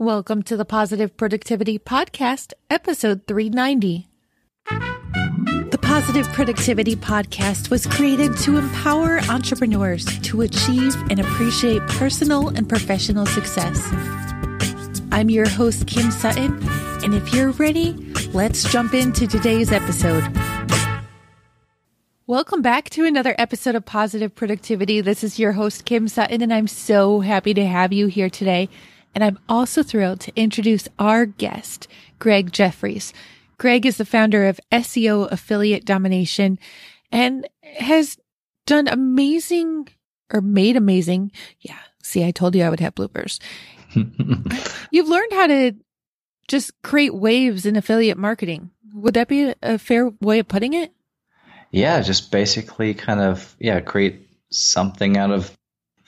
Welcome to the Positive Productivity Podcast, episode 390. The Positive Productivity Podcast was created to empower entrepreneurs to achieve and appreciate personal and professional success. I'm your host, Kim Sutton, and if you're ready, let's jump into today's episode. Welcome back to another episode of Positive Productivity. This is your host, Kim Sutton, and I'm so happy to have you here today. And I'm also thrilled to introduce our guest, Greg Jeffries. Greg is the founder of SEO Affiliate Domination and has done amazing or made amazing. Yeah. See, I told you I would have bloopers. You've learned how to just create waves in affiliate marketing. Would that be a fair way of putting it? Yeah, just basically kind of yeah, create something out of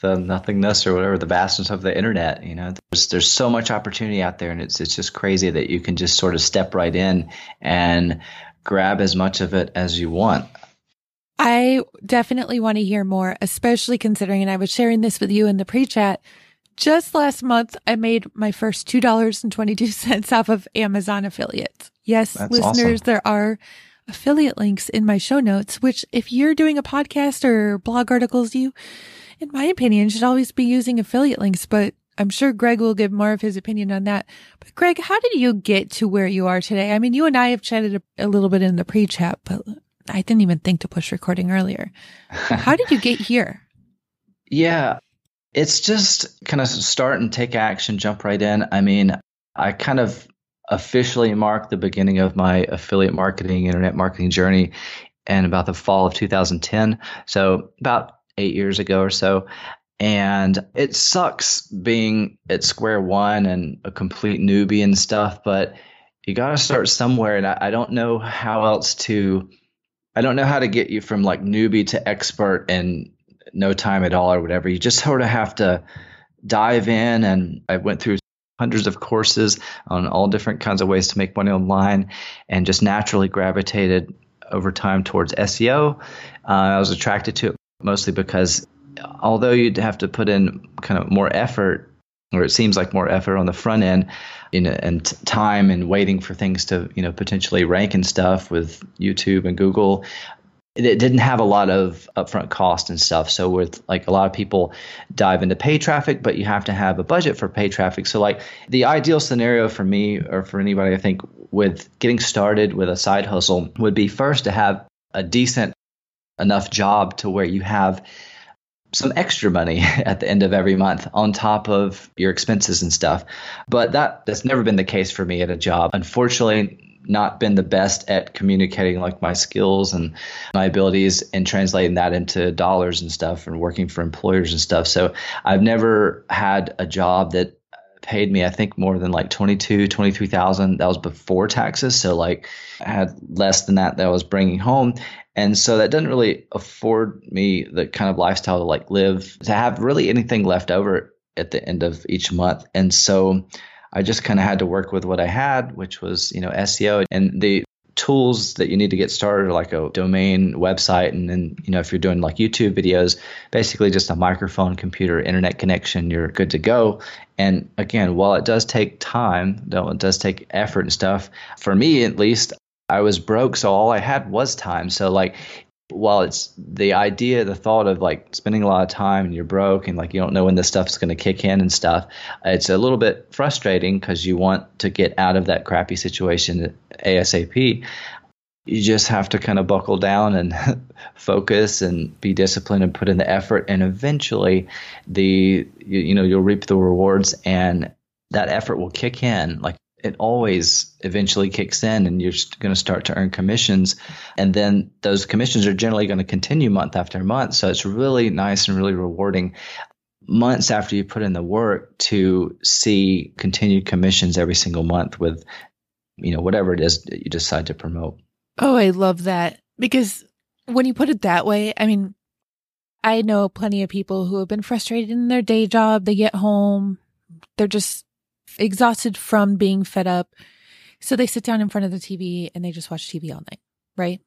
the nothingness or whatever the vastness of the internet. You know, there's there's so much opportunity out there, and it's it's just crazy that you can just sort of step right in and grab as much of it as you want. I definitely want to hear more, especially considering, and I was sharing this with you in the pre-chat. Just last month, I made my first two dollars and twenty-two cents off of Amazon affiliates. Yes, That's listeners, awesome. there are affiliate links in my show notes, which if you're doing a podcast or blog articles, you in my opinion, should always be using affiliate links, but I'm sure Greg will give more of his opinion on that. But Greg, how did you get to where you are today? I mean, you and I have chatted a, a little bit in the pre-chat, but I didn't even think to push recording earlier. How did you get here? yeah, it's just kind of start and take action, jump right in. I mean, I kind of officially marked the beginning of my affiliate marketing, internet marketing journey in about the fall of 2010. So about eight years ago or so. And it sucks being at square one and a complete newbie and stuff, but you got to start somewhere. And I, I don't know how else to, I don't know how to get you from like newbie to expert in no time at all or whatever. You just sort of have to dive in. And I went through hundreds of courses on all different kinds of ways to make money online and just naturally gravitated over time towards SEO. Uh, I was attracted to it mostly because although you'd have to put in kind of more effort, or it seems like more effort on the front end, in, and time and waiting for things to you know potentially rank and stuff with YouTube and Google. It didn't have a lot of upfront cost and stuff. So with like a lot of people dive into pay traffic, but you have to have a budget for pay traffic. So like the ideal scenario for me or for anybody, I think, with getting started with a side hustle would be first to have a decent enough job to where you have some extra money at the end of every month on top of your expenses and stuff. But that that's never been the case for me at a job. Unfortunately, not been the best at communicating like my skills and my abilities and translating that into dollars and stuff and working for employers and stuff. So I've never had a job that paid me I think more than like 22 23,000 that was before taxes so like I had less than that that I was bringing home and so that doesn't really afford me the kind of lifestyle to like live to have really anything left over at the end of each month. And so I just kind of had to work with what I had which was you know SEO and the tools that you need to get started like a domain website. And then you know if you're doing like youtube videos basically just a microphone computer internet connection you're good to go. And again while it does take time though it does take effort and stuff for me at least i was broke so all i had was time so like while it's the idea, the thought of like spending a lot of time and you're broke and like you don't know when this stuff's going to kick in and stuff, it's a little bit frustrating because you want to get out of that crappy situation ASAP. You just have to kind of buckle down and focus and be disciplined and put in the effort, and eventually, the you, you know you'll reap the rewards and that effort will kick in. Like it always eventually kicks in and you're going to start to earn commissions. And then those commissions are generally going to continue month after month. So it's really nice and really rewarding months after you put in the work to see continued commissions every single month with you know whatever it is that you decide to promote. Oh i love that. Because when you put it that way i mean i know plenty of people who have been frustrated in their day job. They get home. They're just exhausted from being fed up. So they sit down in front of the TV and they just watch TV all night, right?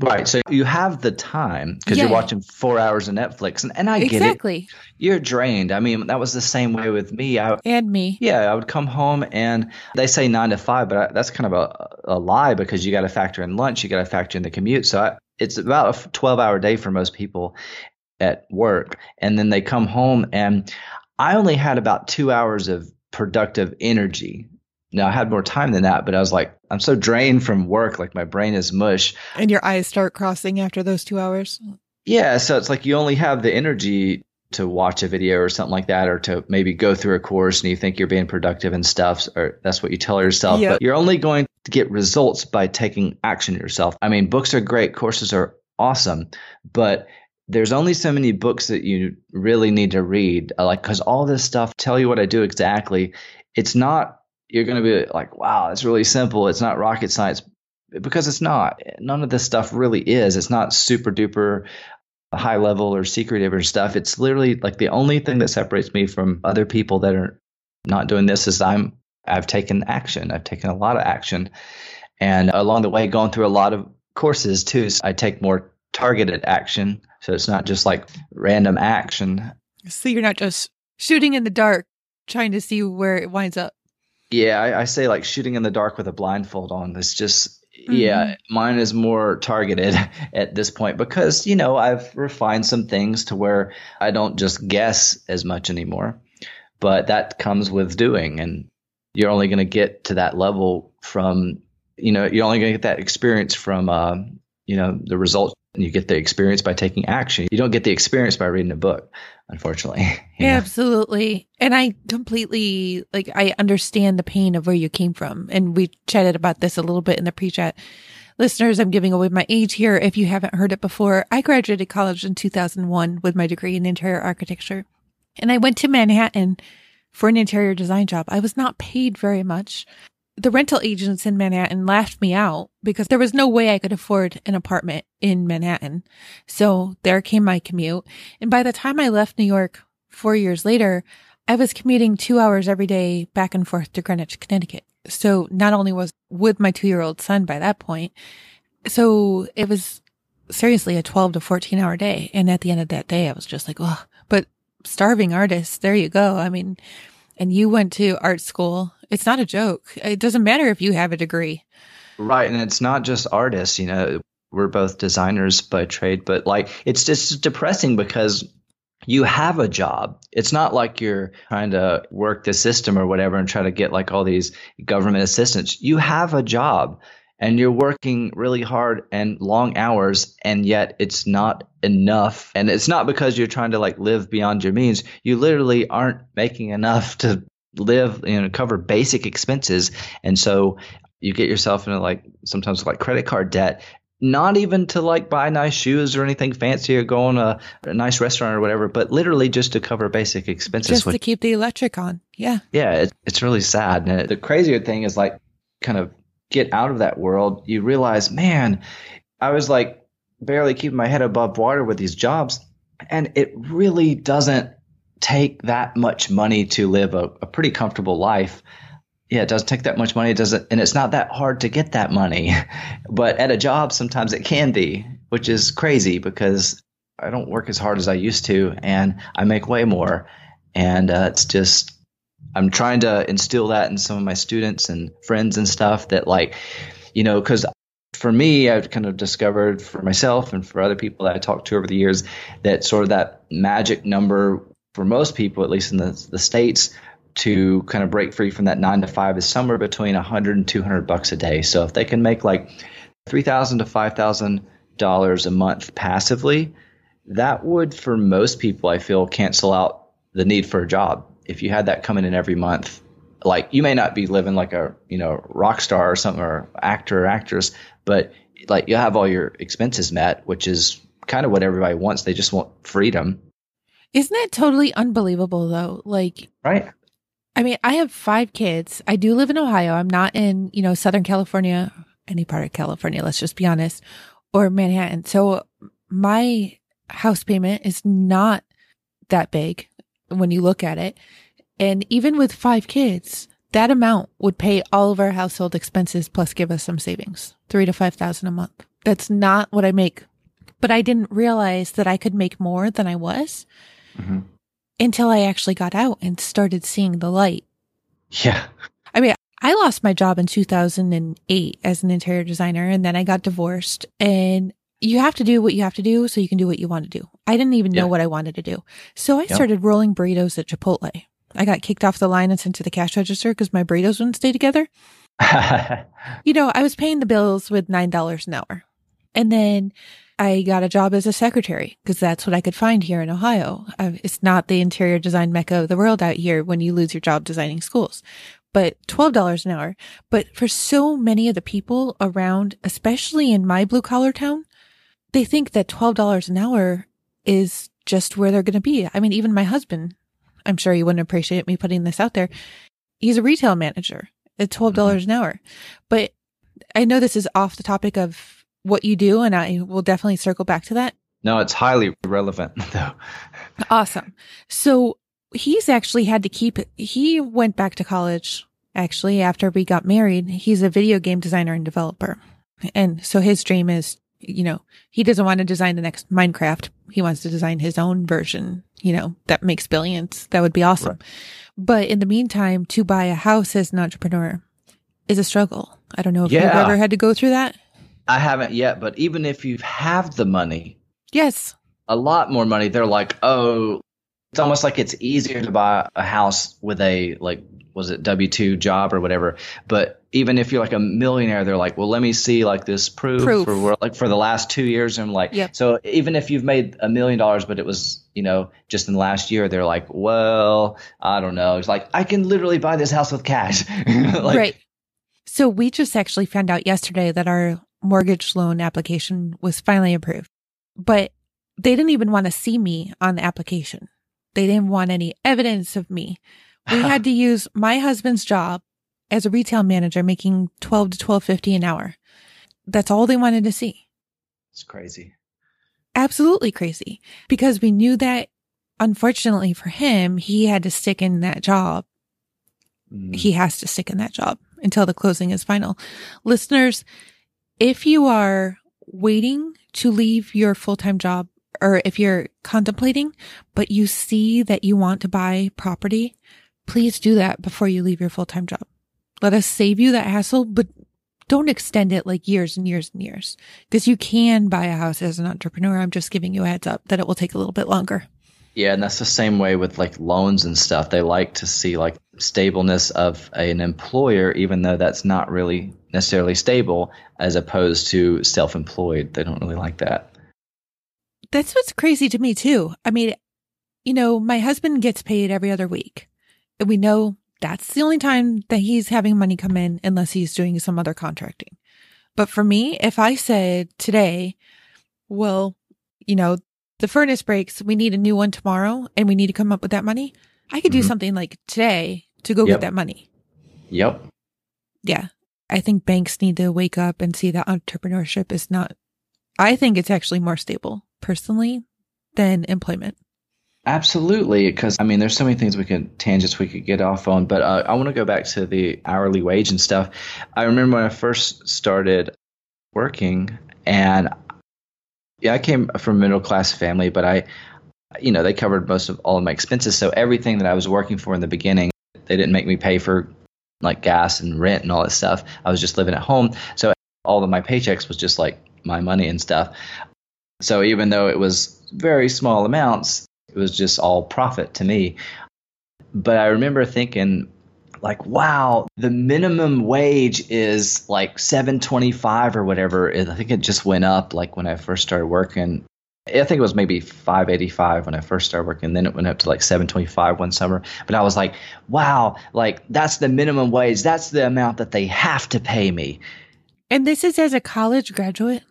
Right. So you have the time because Yeah. you're watching four hours of Netflix. And, and I get it. You're drained. I mean, that was the same way with me. I, And me. yeah, I would come home and they say nine to five, but I, that's kind of a, a lie because you got to factor in lunch, you got to factor in the commute. So I, it's about a 12 hour day for most people at work. And then they come home and I only had about two hours of productive energy. Now I had more time than that, but I was like, I'm so drained from work, like my brain is mush. And your eyes start crossing after those two hours. Yeah, so it's like you only have the energy to watch a video or something like that, or to maybe go through a course and you think you're being productive and stuff, or that's what you tell yourself. Yeah. But you're only going to get results by taking action yourself. I mean, books are great, courses are awesome, but there's only so many books that you really need to read. uh, Like, because all this stuff tell you what I do exactly. It's not. You're going to be like, wow, it's really simple. It's not rocket science because it's not. None of this stuff really is. It's not super duper high level or secretive or stuff. It's literally like the only thing that separates me from other people that are not doing this is I'm I've taken action. I've taken a lot of action, and along the way, going through a lot of courses too. So I take more targeted action, so it's not just like random action. So you're not just shooting in the dark, trying to see where it winds up. Yeah, I, I say like shooting in the dark with a blindfold on. It's just yeah, mine is more targeted at this point because you know I've refined some things to where I don't just guess as much anymore. But that comes with doing, and you're only going to get to that level from you know you're only going to get that experience from uh, you know the results. And you get the experience by taking action. You don't get the experience by reading a book, unfortunately. know? Absolutely. And I completely like I understand the pain of where you came from. And we chatted about this a little bit in the pre-chat. Listeners, I'm giving away my age here if you haven't heard it before. I graduated college in 2001 with my degree in interior architecture. And I went to Manhattan for an interior design job. I was not paid very much. The rental agents in Manhattan laughed me out because there was no way I could afford an apartment in Manhattan. So there came my commute. And by the time I left New York four years later, I was commuting two hours every day back and forth to Greenwich, Connecticut. So not only was with my two year old son by that point, so it was seriously a 12 to 14 hour day. And at the end of that day, I was just like, oh, but starving artists, there you go. I mean, and you went to art school. It's not a joke. It doesn't matter if you have a degree. Right. And it's not just artists, you know, we're both designers by trade, but like it's just depressing because you have a job. It's not like you're trying to work the system or whatever and try to get like all these government assistance. You have a job and you're working really hard and long hours and yet it's not enough. And it's not because you're trying to like live beyond your means. You literally aren't making enough to live, you know, cover basic expenses. And so you get yourself into like sometimes like credit card debt not even to like buy nice shoes or anything fancy or go on a, a nice restaurant or whatever but literally just to cover basic expenses Just which, to keep the electric on. Yeah. yeah it, it's really sad and the crazier thing is like kind of get out of that world you realize man i was like barely keeping my head above water with these jobs and it really doesn't take that much money to live a, a pretty comfortable life yeah, it doesn't take that much money. It doesn't, and it's not that hard to get that money. But at a job, sometimes it can be, which is crazy because I don't work as hard as I used to, and I make way more. And uh, it's just, I'm trying to instill that in some of my students and friends and stuff that, like, you know, because for me, I've kind of discovered for myself and for other people that I talked to over the years that sort of that magic number for most people, at least in the, the States, to kind of break free from that nine to five is somewhere between 100 and 200 bucks a day. So if they can make like 3000 to $5,000 a month passively, that would, for most people, I feel, cancel out the need for a job. If you had that coming in every month, like you may not be living like a you know rock star or something or actor or actress, but like you'll have all your expenses met, which is kind of what everybody wants. They just want freedom, Isn't that totally unbelievable though? Like, right? I mean, I have five kids. I do live in Ohio. I'm not in, you know, Southern California, any part of California, let's just be honest, or Manhattan. So my house payment is not that big when you look at it. And even with five kids, that amount would pay all of our household expenses plus give us some savings, three to 5,000 a month. That's not what I make. But I didn't realize that I could make more than I was hmm until I actually got out and started seeing the light. Yeah. I mean, I lost my job in 2008 as an interior designer and then I got divorced and you have to do what you have to do so you can do what you want to do. I didn't even know what I wanted to do. So I Yep. started rolling burritos at Chipotle. I got kicked off the line and sent to the cash register because my burritos wouldn't stay together. You know, I was paying the bills with $9 an hour. And then I got a job as a secretary because that's what I could find here in Ohio. It's not the interior design mecca of the world out here when you lose your job designing schools, but $12 an hour. But for so many of the people around, especially in my blue collar town, they think that $12 an hour is just where they're going to be. I mean, even my husband, I'm sure you wouldn't appreciate me putting this out there. He's a retail manager at $12 an hour. But I know this is off the topic of what you do, and I will definitely circle back to that. no, it's highly relevant though. Awesome. So he's actually had to keep, he went back to college actually after we got married. He's a video game designer and developer. And so his dream is, you know, he doesn't want to design the next Minecraft. He wants to design his own version, you know, that makes billions. That would be awesome. Right. But in the meantime, to buy a house as an entrepreneur is a struggle. I don't know if you've ever had to go through that. I haven't yet, but even if you have the money, Yes. a lot more money, they're like, oh, it's almost like it's easier to buy a house with a like was it W two job or whatever. But even if you're like a millionaire, they're like, well, let me see like this proof, Proof. for like for the last two years. And I'm like, Yep. so even if you've made a million dollars, but it was you know just in the last year, they're like, well, I don't know. It's like I can literally buy this house with cash. like, right. So we just actually found out yesterday that our mortgage loan application was finally approved, but they didn't even want to see me on the application. They didn't want any evidence of me. We had to use my husband's job as a retail manager making 12 to 1250 an hour. That's all they wanted to see. It's crazy. Absolutely crazy because we knew that unfortunately for him, he had to stick in that job Mm. he has to stick in that job until the closing is final. Listeners, if you are waiting to leave your full-time job or if you're contemplating, but you see that you want to buy property, please do that before you leave your full-time job. Let us save you that hassle, but don't extend it like years and years and years because you can buy a house as an entrepreneur. I'm just giving you a heads up that it will take a little bit longer. Yeah, and that's the same way with like loans and stuff. They like to see like stableness of an employer, even though that's not really necessarily stable, as opposed to self-employed. They don't really like that. That's what's crazy to me too. I mean, you know, my husband gets paid every other week. We know that's the only time that he's having money come in unless he's doing some other contracting. But for me, if I said today, well, you know, the furnace breaks, we need a new one tomorrow and we need to come up with that money, I could do Mhm. something like today to go Yep. get that money. Yep. Yeah. I think banks need to wake up and see that entrepreneurship is not, I think it's actually more stable personally than employment. Absolutely, because I mean, there's so many things we could tangents we could get off on, but uh, I want to go back to the hourly wage and stuff. I remember when I first started working, and yeah, I came from a middle class family, but I, you know, they covered most of all of my expenses, so everything that I was working for in the beginning, they didn't make me pay for like gas and rent and all that stuff. I was just living at home, so all of my paychecks was just like my money and stuff. So even though it was very small amounts, it was just all profit to me. But I remember thinking, like, wow, the minimum wage is like seven twenty five or whatever. I think it just went up like when I first started working. I think it was maybe five eighty five when I first started working. Then it went up to like seven twenty five one summer. But I was like, wow, like that's the minimum wage. That's the amount that they have to pay me. And this is as a college graduate.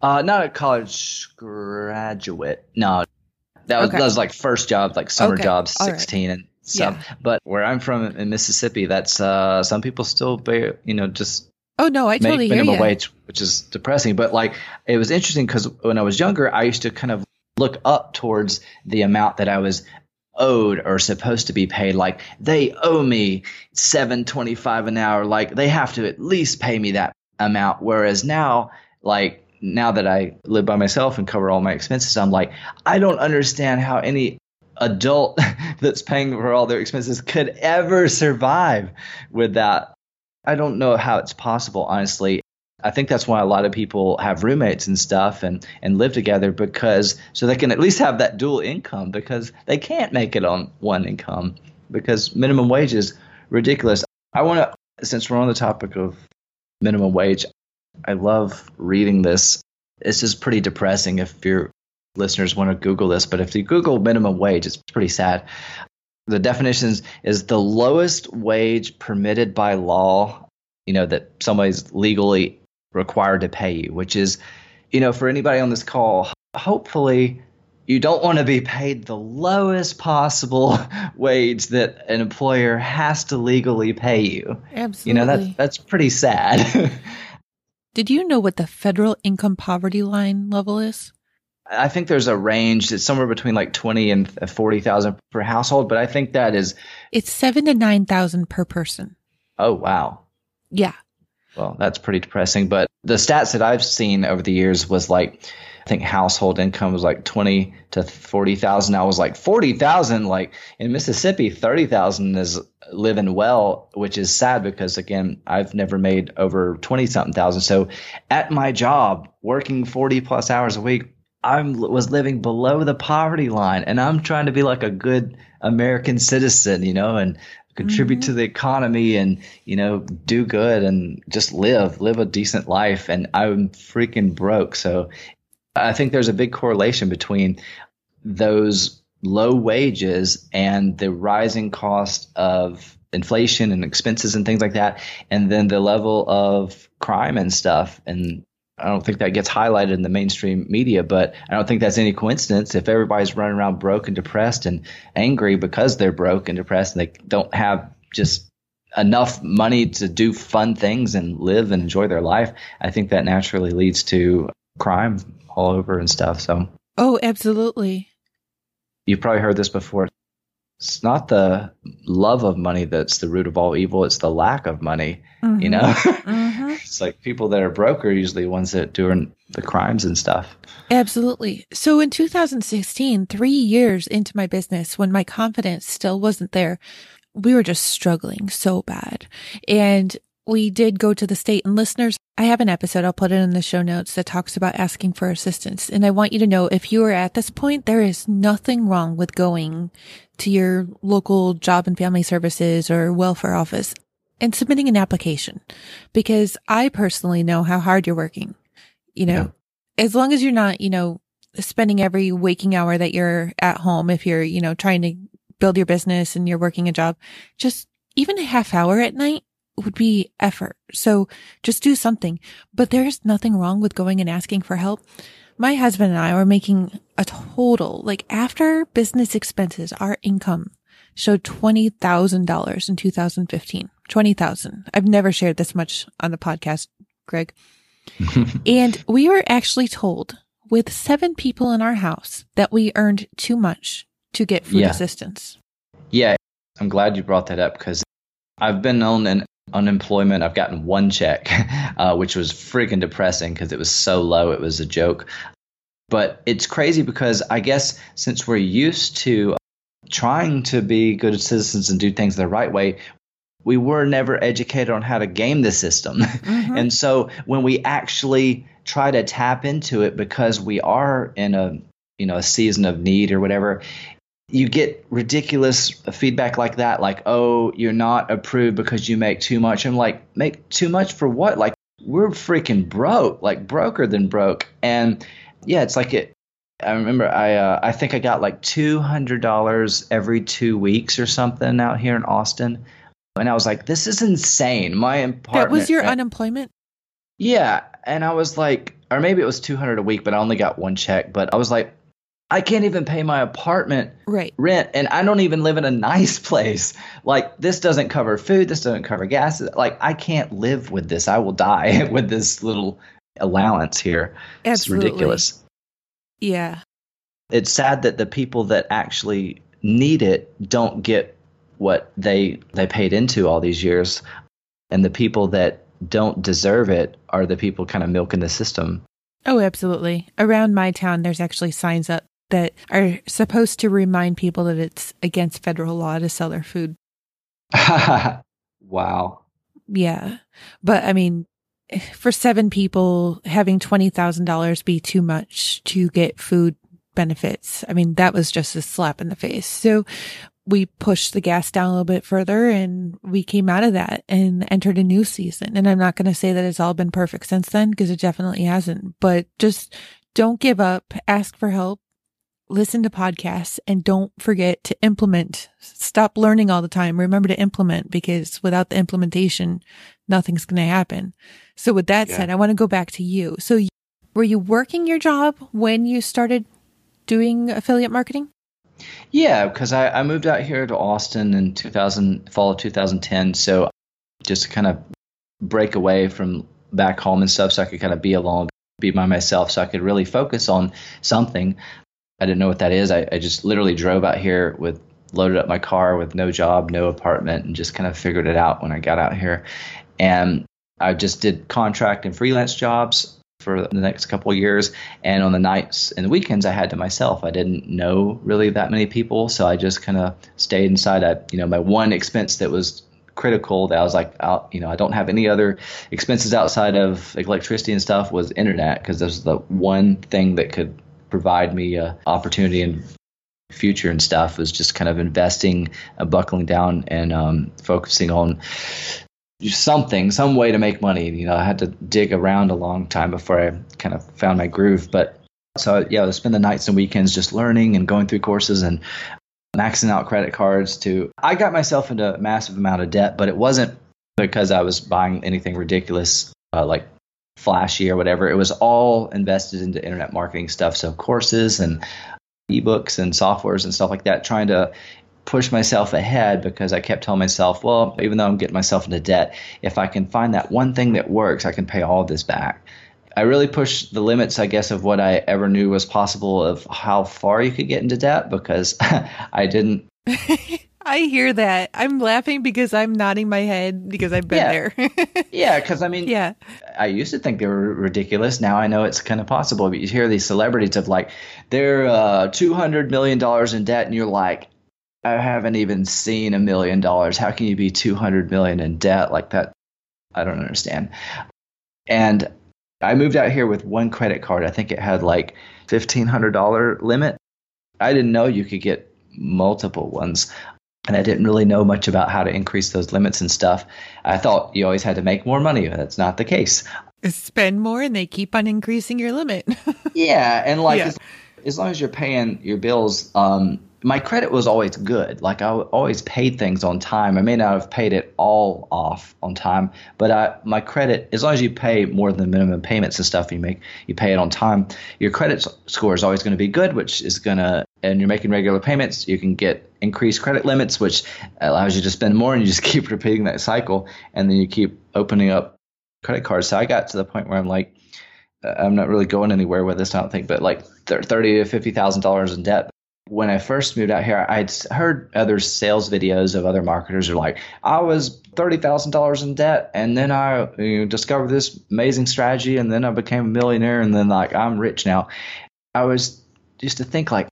Uh, not a college graduate. No, that was Okay. that was like first job, like summer Okay. jobs, All right. sixteen and stuff. But where I'm from in Mississippi, that's uh, some people still pay, you know, just Oh no, I totally hear you. wage, which is depressing. But like, it was interesting because when I was younger, I used to kind of look up towards the amount that I was owed or supposed to be paid. Like they owe me seven twenty five an hour. Like they have to at least pay me that amount. Whereas now, like now that I live by myself and cover all my expenses, I'm like, I don't understand how any adult that's paying for all their expenses could ever survive with that. I don't know how it's possible, honestly. I think that's why a lot of people have roommates and stuff and, and live together because so they can at least have that dual income because they can't make it on one income because minimum wage is ridiculous. I want to, since we're on the topic of minimum wage, I love reading this. This is pretty depressing if your listeners want to Google this, but if you Google minimum wage, it's pretty sad. The definitions is the lowest wage permitted by law, you know, that somebody's legally required to pay you, which is, you know, for anybody on this call, hopefully you don't want to be paid the lowest possible wage that an employer has to legally pay you. Absolutely. You know, that's that's pretty sad. Did you know what the federal income poverty line level is? I think there's a range that's somewhere between like 20 and 40,000 per household, but I think that is It's 7 to 9,000 per person. Oh, wow. Yeah. Well, that's pretty depressing, but the stats that I've seen over the years was like I think household income was like 20 to 40,000. I was like 40,000 like in Mississippi 30,000 is living well, which is sad because again, I've never made over 20 something thousand. So at my job, working 40 plus hours a week, I was living below the poverty line and I'm trying to be like a good American citizen, you know, and contribute mm-hmm. to the economy and, you know, do good and just live, live a decent life. And I'm freaking broke. So I think there's a big correlation between those low wages and the rising cost of inflation and expenses and things like that, and then the level of crime and stuff. And I don't think that gets highlighted in the mainstream media, but I don't think that's any coincidence. If everybody's running around broke and depressed and angry because they're broke and depressed and they don't have just enough money to do fun things and live and enjoy their life, I think that naturally leads to crime all over and stuff. So, oh, absolutely. You've probably heard this before. It's not the love of money that's the root of all evil. It's the lack of money. Mm-hmm. You know, mm-hmm. it's like people that are broke are usually ones that do the crimes and stuff. Absolutely. So in 2016, three years into my business, when my confidence still wasn't there, we were just struggling so bad. And we did go to the state and listeners, I have an episode, I'll put it in the show notes that talks about asking for assistance. And I want you to know if you are at this point, there is nothing wrong with going to your local job and family services or welfare office and submitting an application because I personally know how hard you're working. You know, yeah. as long as you're not, you know, spending every waking hour that you're at home, if you're, you know, trying to build your business and you're working a job, just even a half hour at night would be effort. So just do something. But there's nothing wrong with going and asking for help. My husband and I were making a total, like after business expenses, our income showed $20,000 in 2015. 20,000. I've never shared this much on the podcast, Greg. and we were actually told with seven people in our house that we earned too much to get food yeah. assistance. Yeah. I'm glad you brought that up because I've been on an unemployment. I've gotten one check, uh, which was freaking depressing because it was so low. It was a joke. But it's crazy because I guess since we're used to trying to be good citizens and do things the right way, we were never educated on how to game the system. Mm-hmm. and so when we actually try to tap into it because we are in a you know a season of need or whatever you get ridiculous feedback like that, like, oh, you're not approved because you make too much. I'm like, make too much for what? Like, we're freaking broke, like broker than broke. And yeah, it's like it. I remember I uh, I think I got like two hundred dollars every two weeks or something out here in Austin, and I was like, this is insane. My apartment. That was your unemployment. Yeah, and I was like, or maybe it was two hundred a week, but I only got one check. But I was like, I can't even pay my apartment right. rent, and I don't even live in a nice place. Like this doesn't cover food, this doesn't cover gas. Like I can't live with this. I will die with this little allowance here. Absolutely. It's ridiculous. Yeah. It's sad that the people that actually need it don't get what they they paid into all these years, and the people that don't deserve it are the people kind of milking the system. Oh, absolutely. Around my town, there's actually signs up that are supposed to remind people that it's against federal law to sell their food. wow. Yeah. But I mean, for seven people, having $20,000 be too much to get food benefits. I mean, that was just a slap in the face. So we pushed the gas down a little bit further and we came out of that and entered a new season. And I'm not going to say that it's all been perfect since then because it definitely hasn't, but just don't give up, ask for help, listen to podcasts and don't forget to implement. Stop learning all the time. Remember to implement because without the implementation, nothing's going to happen. So with that yeah. said, I want to go back to you. So were you working your job when you started doing affiliate marketing? Yeah, because I, I moved out here to Austin in 2000, fall of 2010. So just to kind of break away from back home and stuff so I could kind of be alone, be by myself so I could really focus on something. I didn't know what that is. I, I just literally drove out here with loaded up my car with no job, no apartment, and just kind of figured it out when I got out here. And I just did contract and freelance jobs for the next couple years. And on the nights and the weekends, I had to myself. I didn't know really that many people, so I just kind of stayed inside. I, you know, my one expense that was critical that I was like, out, you know, I don't have any other expenses outside of electricity and stuff was internet because this was the one thing that could provide me a opportunity and future and stuff was just kind of investing, uh, buckling down, and um, focusing on something, some way to make money. You know, I had to dig around a long time before I kind of found my groove. But so yeah, I spend the nights and weekends just learning and going through courses and maxing out credit cards. To I got myself into a massive amount of debt, but it wasn't because I was buying anything ridiculous uh, like flashy or whatever. It was all invested into internet marketing stuff, so courses and ebooks and softwares and stuff like that, trying to push myself ahead because I kept telling myself, well, even though I'm getting myself into debt, if I can find that one thing that works, I can pay all this back. I really pushed the limits, I guess, of what I ever knew was possible of how far you could get into debt because I didn't. I hear that. I'm laughing because I'm nodding my head because I've been yeah. there. yeah, because I mean, yeah, I used to think they were ridiculous. Now I know it's kind of possible. But you hear these celebrities of like they're uh, two hundred million dollars in debt, and you're like, I haven't even seen a million dollars. How can you be 200 million in debt like that? I don't understand. And I moved out here with one credit card. I think it had like $1500 limit. I didn't know you could get multiple ones. And I didn't really know much about how to increase those limits and stuff. I thought you always had to make more money. That's not the case. Spend more and they keep on increasing your limit. yeah. And like, yeah. As, as, long as you're paying your bills, um, my credit was always good. Like I always paid things on time. I may not have paid it all off on time, but I, my credit, as long as you pay more than the minimum payments and stuff, you make you pay it on time. Your credit score is always going to be good, which is going to, and you're making regular payments. You can get increased credit limits, which allows you to spend more, and you just keep repeating that cycle, and then you keep opening up credit cards. So I got to the point where I'm like, uh, I'm not really going anywhere with this, I don't think, but like thirty to fifty thousand dollars in debt when I first moved out here, I'd heard other sales videos of other marketers are like, I was thirty thousand dollars in debt, and then I you know, discovered this amazing strategy, and then I became a millionaire, and then like I'm rich now. I was just to think like,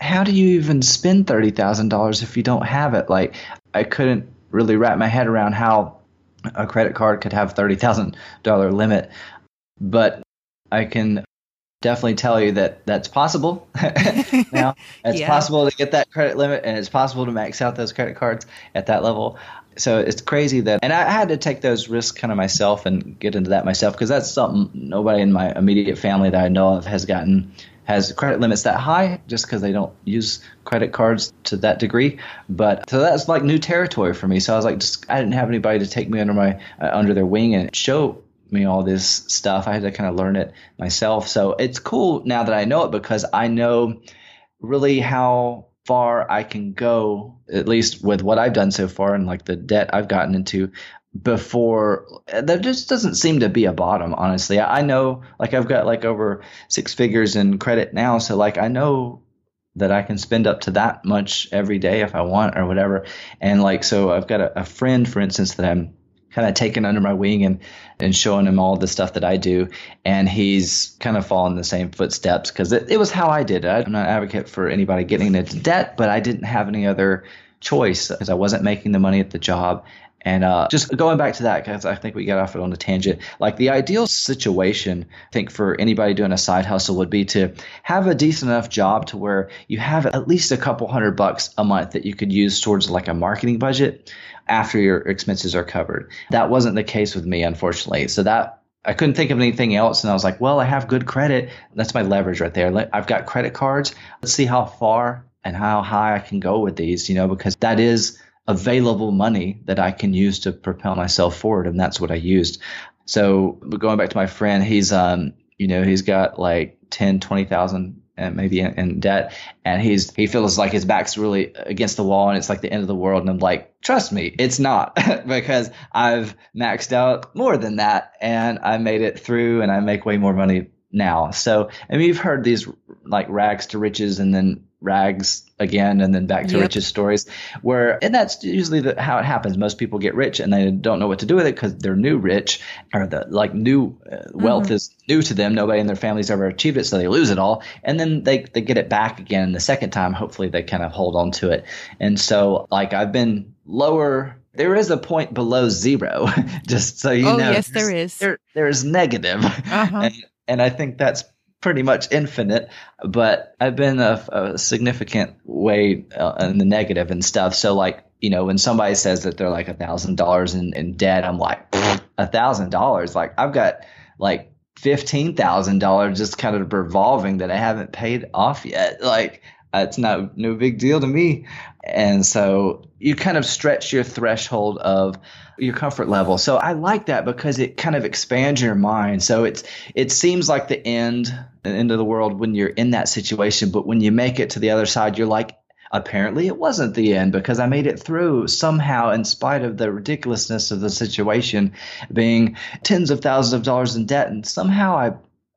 how do you even spend thirty thousand dollars if you don't have it? Like, I couldn't really wrap my head around how a credit card could have thirty thousand dollar limit, but I can definitely tell you that that's possible now it's yeah. possible to get that credit limit and it's possible to max out those credit cards at that level so it's crazy that and i had to take those risks kind of myself and get into that myself because that's something nobody in my immediate family that i know of has gotten has credit limits that high just because they don't use credit cards to that degree but so that's like new territory for me so i was like just i didn't have anybody to take me under my uh, under their wing and show me all this stuff. I had to kind of learn it myself. So it's cool now that I know it because I know really how far I can go, at least with what I've done so far and like the debt I've gotten into before there just doesn't seem to be a bottom honestly i know like i've got like over six figures in credit now so like i know that i can spend up to that much every day if i want or whatever and like so i've got a, a friend for instance that i'm kind of taken under my wing and and showing him all the stuff that I do. And he's kind of following the same footsteps because it, it was how I did it. I'm not an advocate for anybody getting into debt, but I didn't have any other choice because I wasn't making the money at the job. And uh, just going back to that, because I think we got off it on a tangent. Like the ideal situation, I think for anybody doing a side hustle would be to have a decent enough job to where you have at least a couple hundred bucks a month that you could use towards like a marketing budget after your expenses are covered. That wasn't the case with me, unfortunately. So that I couldn't think of anything else. And I was like, well, I have good credit. That's my leverage right there. I've got credit cards. Let's see how far and how high I can go with these, you know, because that is available money that I can use to propel myself forward. And that's what I used. So going back to my friend, he's, um, you know, he's got like 10, 20,000 and maybe in, in, debt. And he's he feels like his back's really against the wall and it's like the end of the world. And I'm like, trust me, it's not because I've maxed out more than that and I made it through and I make way more money now. So mean, you've heard these like rags to riches and then rags again and then back to yep. riches stories where and that's usually the, how it happens. Most people get rich and they don't know what to do with it because they're new rich or the like new uh, wealth mm-hmm. is new to them. Nobody in their family's ever achieved it so they lose it all. And then they, they get it back again the second time. Hopefully they kind of hold on to it. And so like i've been lower. There is a point below zero just so you oh, know. yes there is. there, there's negative. Uh-huh. and, and i think that's pretty much infinite, but I've been a, a significant way uh, in the negative and stuff. So like, you know, when somebody says that they're like a thousand dollars in debt, I'm like, a thousand dollars. Like I've got like fifteen thousand dollars just kind of revolving that I haven't paid off yet. Like it's not no big deal to me. And so you kind of stretch your threshold of your comfort level. So I like that because it kind of expands your mind. So it's it seems like the end the end of the world when you're in that situation, but when you make it to the other side, you're like apparently it wasn't the end because I made it through somehow in spite of the ridiculousness of the situation being tens of thousands of dollars in debt and somehow I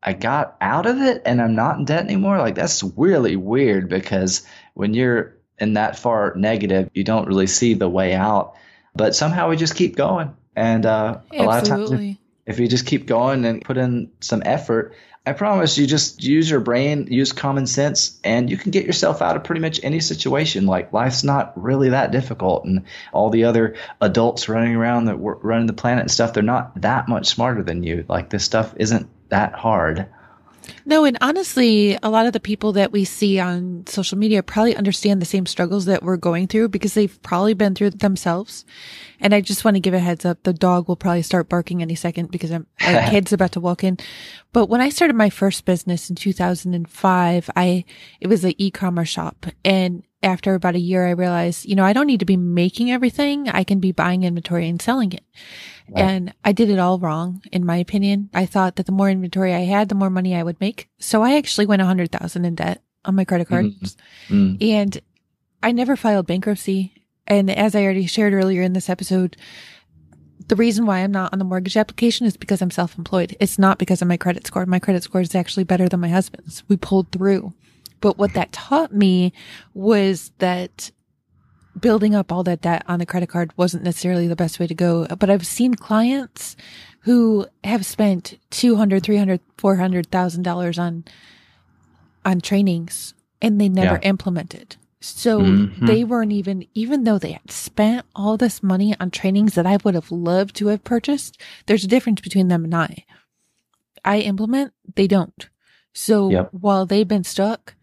I got out of it and I'm not in debt anymore. Like that's really weird because when you're in that far negative, you don't really see the way out. But somehow we just keep going. And uh, a lot of times, if you just keep going and put in some effort, I promise you just use your brain, use common sense, and you can get yourself out of pretty much any situation. Like life's not really that difficult, and all the other adults running around that running the planet and stuff, they're not that much smarter than you. Like this stuff isn't that hard. No, and honestly, a lot of the people that we see on social media probably understand the same struggles that we're going through because they've probably been through it themselves. And I just want to give a heads up. The dog will probably start barking any second because I'm, a kid's about to walk in. But when I started my first business in 2005, I, it was an e-commerce shop and after about a year, I realized, you know, I don't need to be making everything. I can be buying inventory and selling it. Right. And I did it all wrong, in my opinion. I thought that the more inventory I had, the more money I would make. So I actually went a hundred thousand in debt on my credit cards mm-hmm. mm. and I never filed bankruptcy. And as I already shared earlier in this episode, the reason why I'm not on the mortgage application is because I'm self-employed. It's not because of my credit score. My credit score is actually better than my husband's. We pulled through. But what that taught me was that building up all that debt on the credit card wasn't necessarily the best way to go. But I've seen clients who have spent 200, 300, 400,000 dollars on, on trainings and they never yeah. implemented. So mm-hmm. they weren't even, even though they had spent all this money on trainings that I would have loved to have purchased, there's a difference between them and I. I implement, they don't. So yep. while they've been stuck,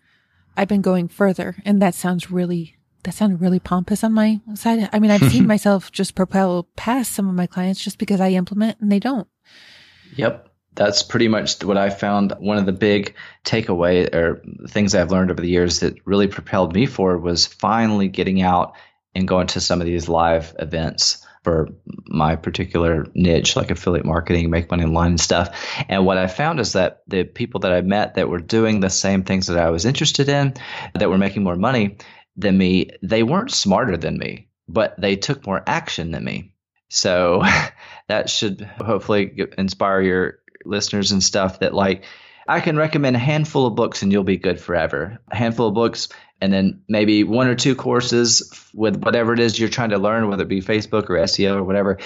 I've been going further. And that sounds really that sounded really pompous on my side. I mean, I've seen myself just propel past some of my clients just because I implement and they don't. Yep. That's pretty much what I found. One of the big takeaway or things I've learned over the years that really propelled me forward was finally getting out and going to some of these live events for my particular niche, like affiliate marketing, make money online and stuff. And what I found is that the people that I met that were doing the same things that I was interested in, that were making more money, than me, they weren't smarter than me, but they took more action than me. So that should hopefully inspire your listeners and stuff that like I can recommend a handful of books and you'll be good forever. A handful of books and then maybe one or two courses with whatever it is you're trying to learn, whether it be Facebook or SEO or whatever.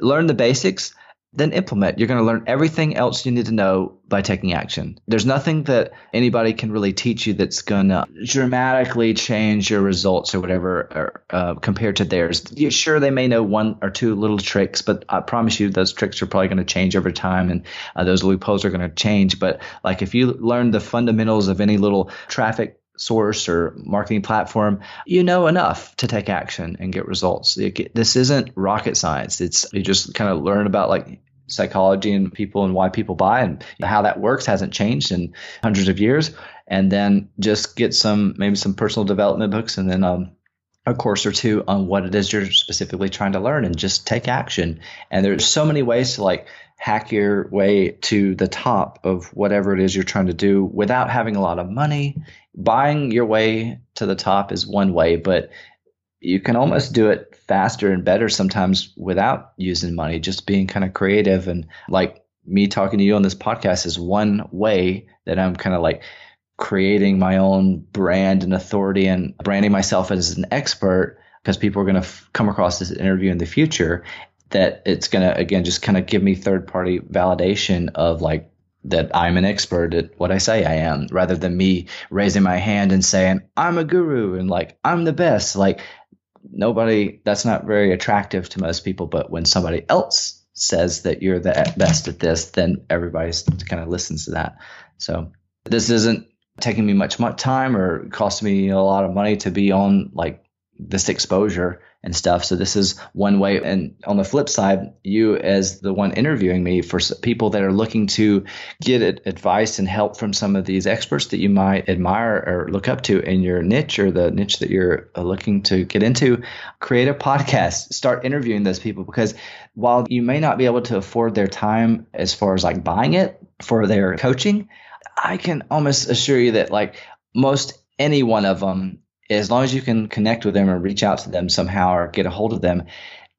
Learn the basics, then implement. You're going to learn everything else you need to know by taking action. There's nothing that anybody can really teach you that's going to dramatically change your results or whatever or, uh, compared to theirs. You're sure, they may know one or two little tricks, but I promise you those tricks are probably going to change over time and uh, those loopholes are going to change. But like if you learn the fundamentals of any little traffic source or marketing platform, you know enough to take action and get results. This isn't rocket science. It's you just kind of learn about like psychology and people and why people buy and how that works hasn't changed in hundreds of years. And then just get some maybe some personal development books and then um, a course or two on what it is you're specifically trying to learn and just take action. And there's so many ways to like hack your way to the top of whatever it is you're trying to do without having a lot of money. Buying your way to the top is one way, but you can almost do it faster and better sometimes without using money, just being kind of creative. And like me talking to you on this podcast is one way that I'm kind of like creating my own brand and authority and branding myself as an expert because people are going to f- come across this interview in the future that it's going to again just kind of give me third party validation of like that I'm an expert at what I say I am rather than me raising my hand and saying I'm a guru and like I'm the best. Like nobody that's not very attractive to most people but when somebody else says that you're the best at this then everybody kind of listens to that. So this isn't taking me much time or costing me a lot of money to be on like this exposure and stuff. So this is one way. And on the flip side, you as the one interviewing me for people that are looking to get advice and help from some of these experts that you might admire or look up to in your niche or the niche that you're uh, looking to get into, create a podcast, start interviewing those people because while you may not be able to afford their time as far as like buying it for their coaching, I can almost assure you that like most any one of them as long as you can connect with them or reach out to them somehow or get a hold of them,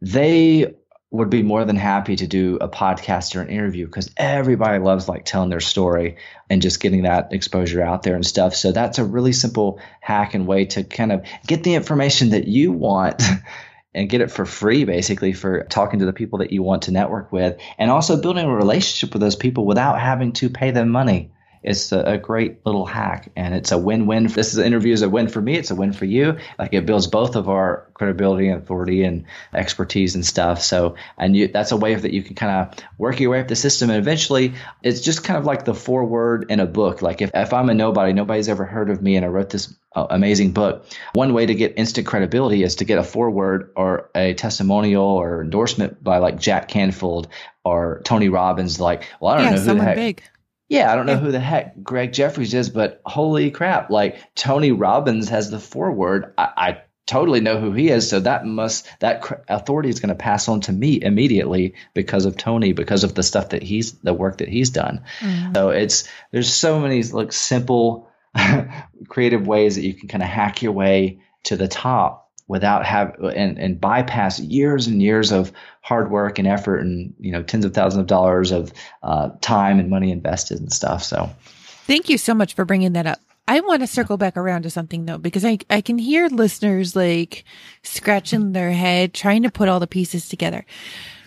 they would be more than happy to do a podcast or an interview because everybody loves like telling their story and just getting that exposure out there and stuff. So that's a really simple hack and way to kind of get the information that you want and get it for free basically for talking to the people that you want to network with and also building a relationship with those people without having to pay them money it's a, a, great little hack and it's a win-win. This is an interview is a win for me. It's a win for you. Like it builds both of our credibility and authority and expertise and stuff. So, and you, that's a way that you can kind of work your way up the system. And eventually it's just kind of like the foreword in a book. Like if, if I'm a nobody, nobody's ever heard of me and I wrote this uh, amazing book. One way to get instant credibility is to get a foreword or a testimonial or endorsement by like Jack Canfield or Tony Robbins. Like, well, I don't yeah, know who the heck. Big yeah, I don't know who the heck Greg Jeffries is, but holy crap! Like Tony Robbins has the foreword. I, I totally know who he is, so that must that authority is going to pass on to me immediately because of Tony, because of the stuff that he's the work that he's done. Mm-hmm. So it's there's so many like simple, creative ways that you can kind of hack your way to the top without have and, and bypass years and years of hard work and effort and you know tens of thousands of dollars of uh, time and money invested and stuff so thank you so much for bringing that up i want to circle back around to something though because i, I can hear listeners like scratching their head trying to put all the pieces together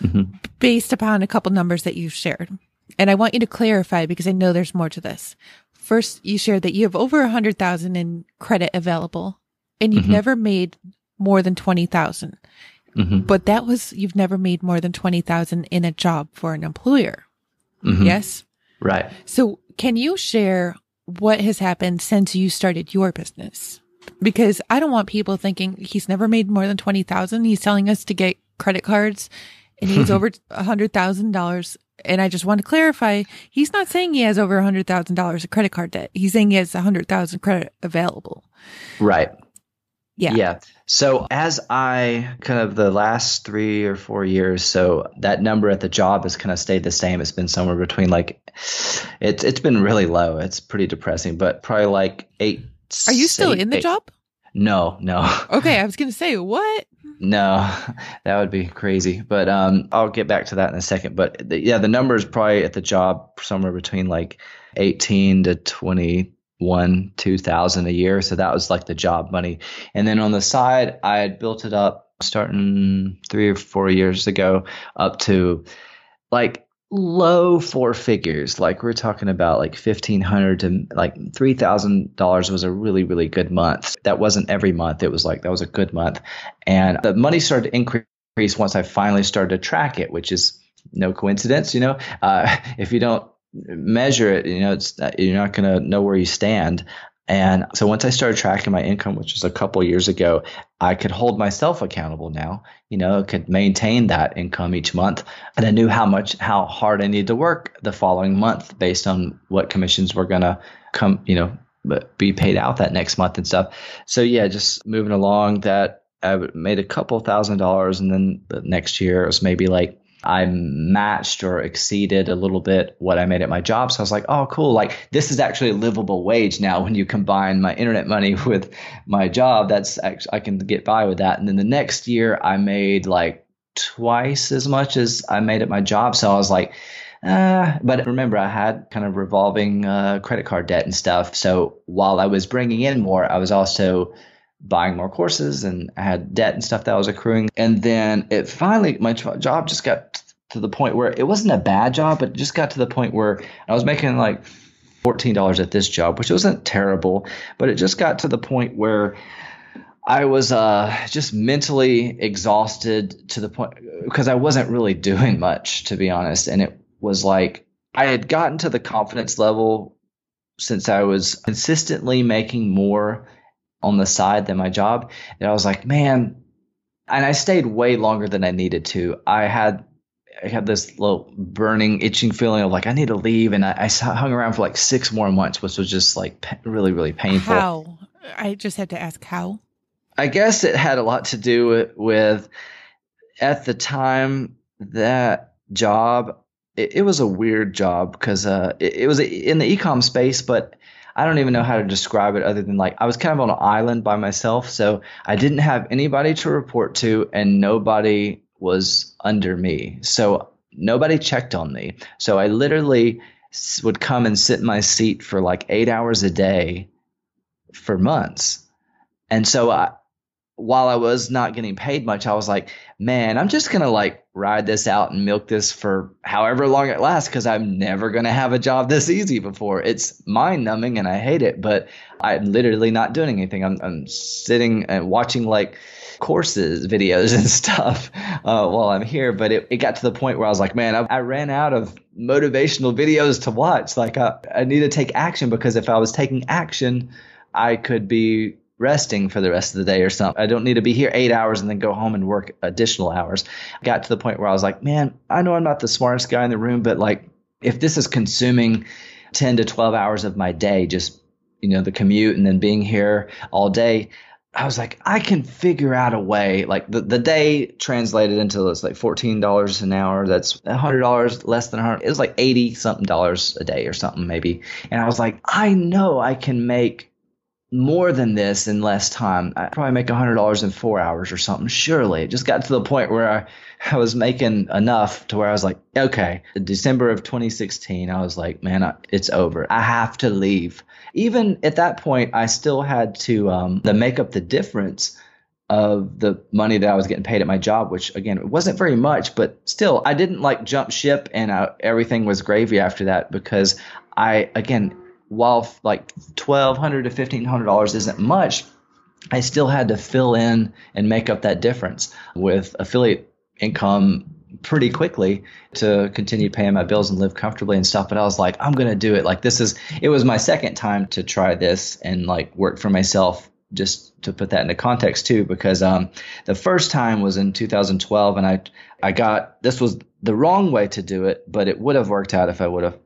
mm-hmm. based upon a couple numbers that you've shared and i want you to clarify because i know there's more to this first you shared that you have over a hundred thousand in credit available and you've mm-hmm. never made more than 20,000. Mm-hmm. But that was, you've never made more than 20,000 in a job for an employer. Mm-hmm. Yes. Right. So can you share what has happened since you started your business? Because I don't want people thinking he's never made more than 20,000. He's telling us to get credit cards and he's over a hundred thousand dollars. And I just want to clarify, he's not saying he has over a hundred thousand dollars of credit card debt. He's saying he has a hundred thousand credit available. Right. Yeah. Yeah. So as I kind of the last three or four years, so that number at the job has kind of stayed the same. It's been somewhere between like, it's it's been really low. It's pretty depressing, but probably like eight. Are you still eight, in the eight. job? No, no. Okay, I was gonna say what. No, that would be crazy. But um, I'll get back to that in a second. But the, yeah, the number is probably at the job somewhere between like 18 to 20 one, two thousand a year. So that was like the job money. And then on the side, I had built it up starting three or four years ago up to like low four figures. Like we're talking about like fifteen hundred to like three thousand dollars was a really, really good month. That wasn't every month. It was like that was a good month. And the money started to increase once I finally started to track it, which is no coincidence, you know. Uh, if you don't measure it, you know, it's you're not going to know where you stand. And so once I started tracking my income, which was a couple years ago, I could hold myself accountable now, you know, could maintain that income each month. And I knew how much, how hard I needed to work the following month based on what commissions were going to come, you know, be paid out that next month and stuff. So yeah, just moving along that I made a couple thousand dollars. And then the next year it was maybe like I matched or exceeded a little bit what I made at my job. So I was like, oh, cool. Like this is actually a livable wage now when you combine my internet money with my job. That's I can get by with that. And then the next year I made like twice as much as I made at my job. So I was like, uh, but remember, I had kind of revolving uh, credit card debt and stuff. So while I was bringing in more, I was also buying more courses and I had debt and stuff that was accruing. And then it finally, my job just got to the point where it wasn't a bad job, but it just got to the point where I was making like $14 at this job, which wasn't terrible, but it just got to the point where I was uh, just mentally exhausted to the point because I wasn't really doing much, to be honest. And it was like I had gotten to the confidence level since I was consistently making more on the side than my job that I was like, man, and I stayed way longer than I needed to. I had I had this little burning, itching feeling of like I need to leave, and I, I hung around for like six more months, which was just like really, really painful. How? I just had to ask how. I guess it had a lot to do with, with at the time that job. It, it was a weird job because uh, it, it was in the ecom space, but I don't even know how to describe it other than like I was kind of on an island by myself. So I didn't have anybody to report to and nobody was under me. So nobody checked on me. So I literally would come and sit in my seat for like eight hours a day for months. And so I, while I was not getting paid much, I was like, man, I'm just going to like ride this out and milk this for however long it lasts because I'm never going to have a job this easy before. It's mind numbing and I hate it, but I'm literally not doing anything. I'm, I'm sitting and watching like courses, videos, and stuff uh, while I'm here. But it, it got to the point where I was like, man, I, I ran out of motivational videos to watch. Like, I, I need to take action because if I was taking action, I could be resting for the rest of the day or something. I don't need to be here eight hours and then go home and work additional hours. I got to the point where I was like, man, I know I'm not the smartest guy in the room, but like if this is consuming 10 to 12 hours of my day, just, you know, the commute and then being here all day, I was like, I can figure out a way. Like the, the day translated into it's like fourteen dollars an hour. That's hundred dollars less than hundred. It was like eighty something dollars a day or something maybe. And I was like, I know I can make more than this in less time. I probably make $100 in four hours or something. Surely. It just got to the point where I, I was making enough to where I was like, okay, December of 2016, I was like, man, I, it's over. I have to leave. Even at that point, I still had to um, to make up the difference of the money that I was getting paid at my job, which again, it wasn't very much, but still, I didn't like jump ship and uh, everything was gravy after that because I, again, while like twelve hundred to fifteen hundred dollars isn't much, I still had to fill in and make up that difference with affiliate income pretty quickly to continue paying my bills and live comfortably and stuff. But I was like, I'm gonna do it. Like this is it was my second time to try this and like work for myself just to put that into context too, because um, the first time was in 2012, and I I got this was the wrong way to do it, but it would have worked out if I would have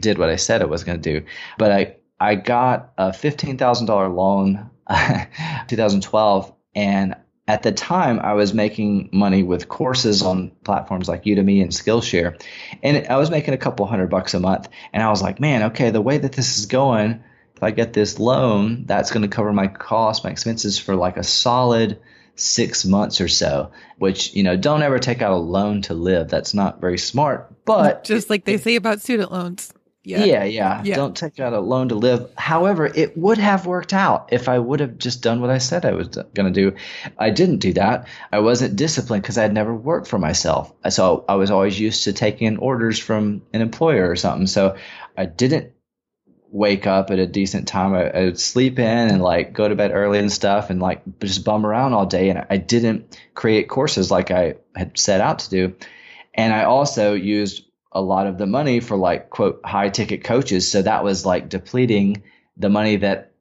did what I said I was going to do. But I I got a fifteen thousand dollar loan, 2012, and at the time I was making money with courses on platforms like Udemy and Skillshare, and I was making a couple hundred bucks a month. And I was like, man, okay, the way that this is going, if I get this loan, that's going to cover my costs, my expenses for like a solid six months or so, which, you know, don't ever take out a loan to live. That's not very smart. But just like they say about student loans. Yet. Yeah, yeah, yeah. Don't take out a loan to live. However, it would have worked out if I would have just done what I said I was going to do. I didn't do that. I wasn't disciplined because I had never worked for myself. So I was always used to taking orders from an employer or something. So I didn't wake up at a decent time. I, I, would sleep in and like go to bed early and stuff and like just bum around all day. And I didn't create courses like I had set out to do. And I also used a lot of the money for like quote high ticket coaches. So that was like depleting the money that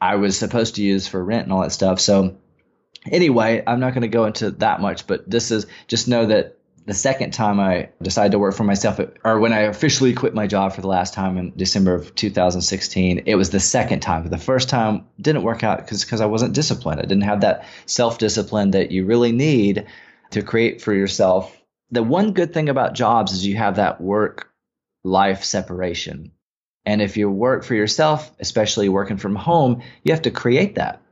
I was supposed to use for rent and all that stuff. So anyway, I'm not going to go into that much, but this is just know that the second time I decided to work for myself, or when I officially quit my job for the last time in December of 2016, it was the second time. The first time didn't work out because I wasn't disciplined. I didn't have that self discipline that you really need to create for yourself. The one good thing about jobs is you have that work life separation. And if you work for yourself, especially working from home, you have to create that.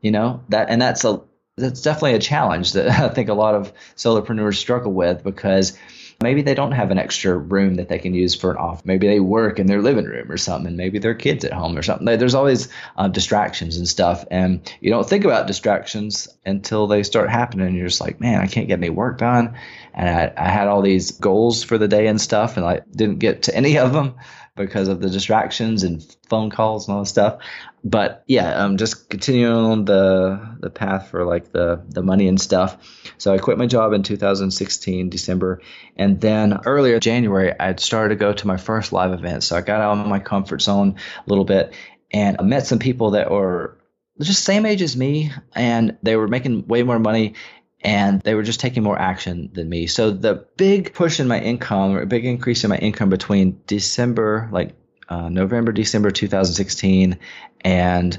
You know that, and that's a that's definitely a challenge that I think a lot of solopreneurs struggle with because maybe they don't have an extra room that they can use for an off. Maybe they work in their living room or something, and maybe their kids at home or something. There's always uh, distractions and stuff, and you don't think about distractions until they start happening. You're just like, man, I can't get any work done, and I, I had all these goals for the day and stuff, and I didn't get to any of them because of the distractions and phone calls and all this stuff. But yeah, um, just continuing on the the path for like the the money and stuff. So I quit my job in 2016 December, and then earlier January I started to go to my first live event. So I got out of my comfort zone a little bit, and I met some people that were just same age as me, and they were making way more money and they were just taking more action than me. So the big push in my income or a big increase in my income between December, like uh, November, December 2016, and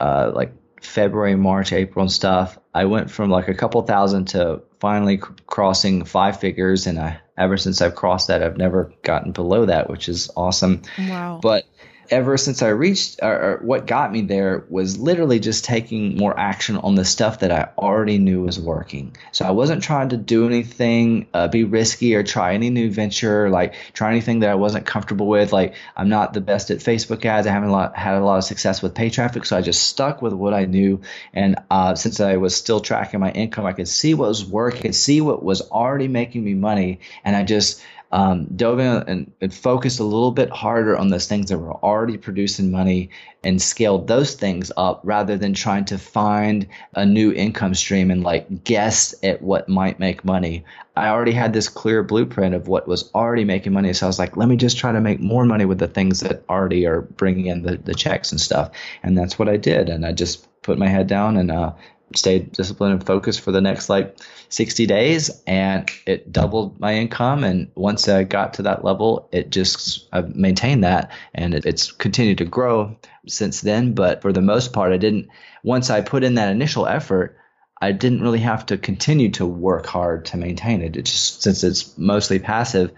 uh, like February, March, April, and stuff, I went from like a couple thousand to finally c- crossing five figures. And I, ever since I've crossed that, I've never gotten below that, which is awesome. Wow. But ever since I reached, or, or, what got me there was literally just taking more action on the stuff that I already knew was working. So I wasn't trying to do anything, uh, be risky or try any new venture, like try anything that I wasn't comfortable with. Like I'm not the best at Facebook ads. I haven't a lot, had a lot of success with pay traffic. So I just stuck with what I knew. And uh, since I was still tracking my income, I could see what was working, could see what was already making me money. And I just, um, dove in and, and, focused a little bit harder on those things that were already producing money and scaled those things up rather than trying to find a new income stream and like guess at what might make money. I already had this clear blueprint of what was already making money. So I was like, let me just try to make more money with the things that already are bringing in the, the checks and stuff. And that's what I did. And I just put my head down and uh, stayed disciplined and focused for the next like 60 days and it doubled my income and once i got to that level it just i've maintained that and it, it's continued to grow since then but for the most part i didn't once i put in that initial effort i didn't really have to continue to work hard to maintain it. It just since it's mostly passive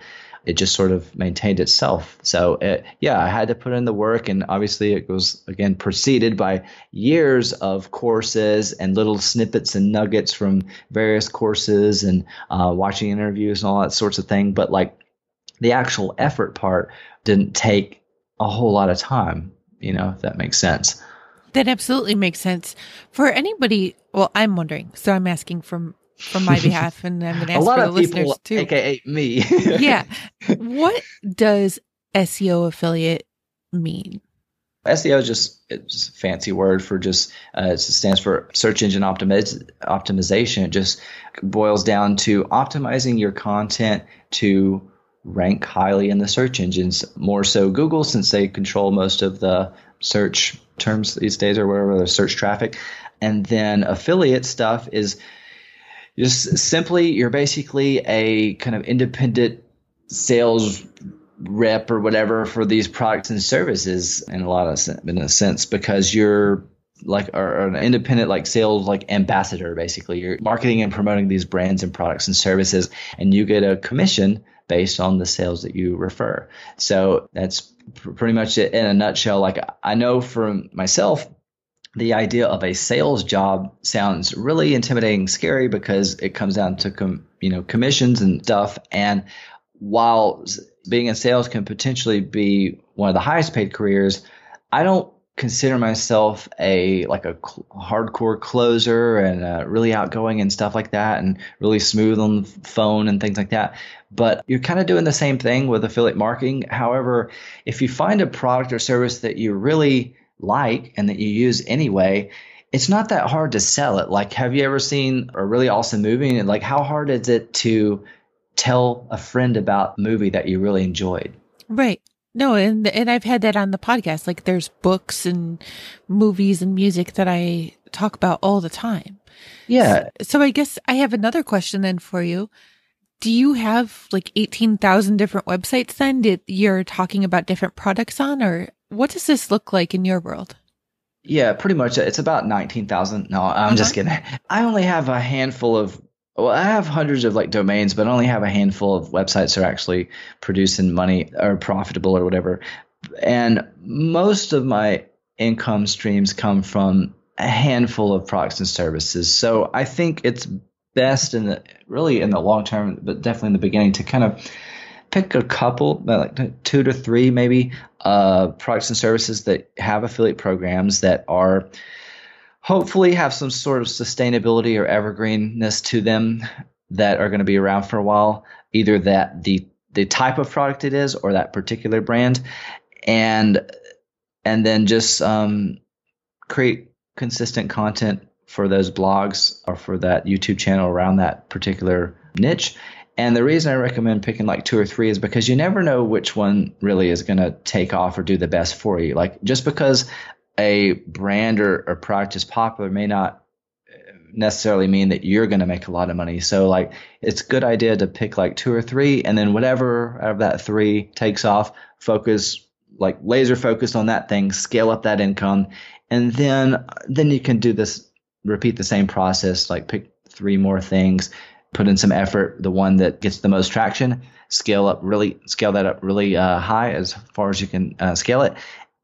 it just sort of maintained itself. So it, yeah, I had to put in the work, and obviously it was again preceded by years of courses and little snippets and nuggets from various courses and uh, watching interviews and all that sorts of thing. But like the actual effort part didn't take a whole lot of time. You know, if that makes sense. That absolutely makes sense for anybody. Well, I'm wondering, so I'm asking from from my behalf, and I'm going to ask a lot for the of listeners too. AKA me. yeah. What does SEO affiliate mean? SEO is just it's a fancy word for just uh, it stands for search engine optimiz- optimization. It just boils down to optimizing your content to rank highly in the search engines. More so Google, since they control most of the search terms these days, or whatever the search traffic. And then affiliate stuff is just simply you're basically a kind of independent sales rep or whatever for these products and services in a lot of in a sense because you're like or an independent like sales like ambassador basically. You're marketing and promoting these brands and products and services and you get a commission based on the sales that you refer. So that's pr- pretty much it in a nutshell. Like i know for myself the idea of a sales job sounds really intimidating, scary because it comes down to com, you know commissions and stuff. And while being in sales can potentially be one of the highest paid careers. I don't consider myself a like a cl- hardcore closer and uh, really outgoing and stuff like that and really smooth on the phone and things like that but you're kind of doing the same thing with affiliate marketing however if you find a product or service that you really like and that you use anyway it's not that hard to sell it like have you ever seen a really awesome movie and like how hard is it to tell a friend about a movie that you really enjoyed right no, and and I've had that on the podcast. Like there's books and movies and music that I talk about all the time. Yeah. So, so I guess I have another question then for you. Do you have like 18,000 different websites then that you're talking about different products on or what does this look like in your world? Yeah, pretty much. It's about 19,000. No, I'm just kidding. I only have a handful of well, I have hundreds of like domains, but I only have a handful of websites that are actually producing money or profitable or whatever. And most of my income streams come from a handful of products and services. So I think it's best in the really in the long term, but definitely in the beginning to kind of pick a couple, like two to three maybe, uh, products and services that have affiliate programs that are hopefully have some sort of sustainability or evergreenness to them that are going to be around for a while. Either that the the type of product it is or that particular brand, and and then just um, create consistent content for those blogs or for that YouTube channel around that particular niche. And the reason I recommend picking like two or three is because you never know which one really is going to take off or do the best for you. Like just because a brand or, or product is popular may not uh, necessarily mean that you're going to make a lot of money. So like it's good idea to pick like two or three and then whatever out of that three takes off, focus like laser focused on that thing, scale up that income and then then you can do this repeat the same process like pick three more things, put in some effort, the one that gets the most traction, scale up really scale that up really uh, high as far as you can uh, scale it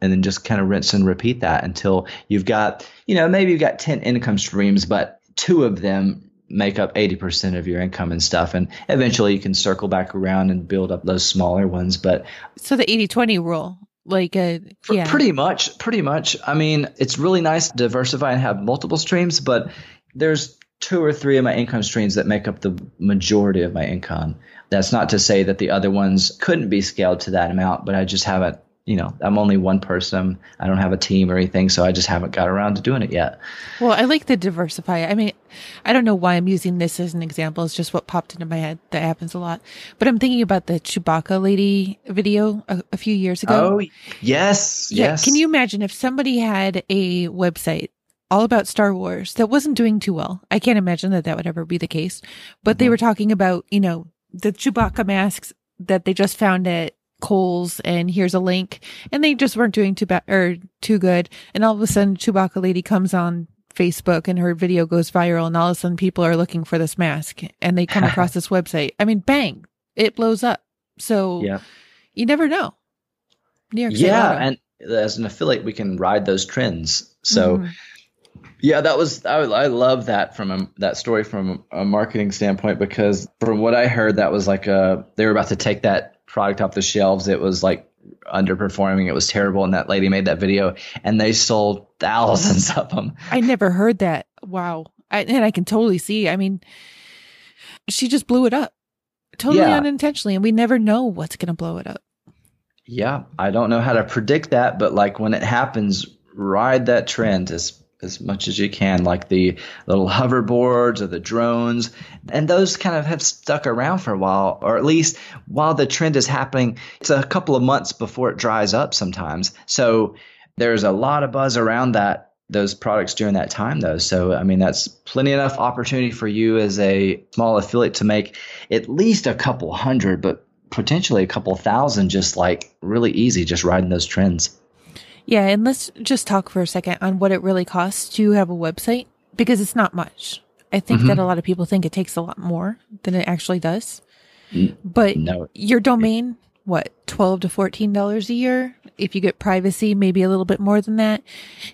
and then just kind of rinse and repeat that until you've got, you know, maybe you've got 10 income streams, but two of them make up 80% of your income and stuff. And eventually you can circle back around and build up those smaller ones. But so the 80 20 rule, like, uh, yeah. Pretty much, pretty much. I mean, it's really nice to diversify and have multiple streams, but there's two or three of my income streams that make up the majority of my income. That's not to say that the other ones couldn't be scaled to that amount, but I just haven't you know, I'm only one person. I don't have a team or anything, so I just haven't got around to doing it yet. Well, I like the diversify. I mean, I don't know why I'm using this as an example. It's just what popped into my head. That happens a lot. But I'm thinking about the Chewbacca lady video a, a few years ago. Oh, yes, yeah. yes. Can you imagine if somebody had a website all about Star Wars that wasn't doing too well? I can't imagine that that would ever be the case. But mm-hmm. they were talking about, you know, the Chewbacca masks that they just found at Kohl's and here's a link. And they just weren't doing too bad or too good. And all of a sudden Chewbacca lady comes on Facebook and her video goes viral and all of a sudden people are looking for this mask and they come across this website. I mean, bang, it blows up. So yeah. you never know. New York yeah. And as an affiliate, we can ride those trends. So mm-hmm. Yeah, that was I, I love that from a, that story from a marketing standpoint because from what I heard, that was like a they were about to take that product off the shelves. It was like underperforming. It was terrible. And that lady made that video and they sold thousands of them. I never heard that. Wow. I, and I can totally see. I mean, she just blew it up totally yeah. unintentionally. And we never know what's going to blow it up. Yeah. I don't know how to predict that, but like when it happens, ride that trend as as much as you can, like the little hoverboards or the drones. And those kind of have stuck around for a while, or at least while the trend is happening, it's a couple of months before it dries up sometimes. So there's a lot of buzz around that those products during that time though. So I mean that's plenty enough opportunity for you as a small affiliate to make at least a couple hundred, but potentially a couple thousand just like really easy just riding those trends. Yeah, and let's just talk for a second on what it really costs to have a website because it's not much. I think mm-hmm. that a lot of people think it takes a lot more than it actually does. But no. your domain, what, 12 to $14 a year? If you get privacy, maybe a little bit more than that.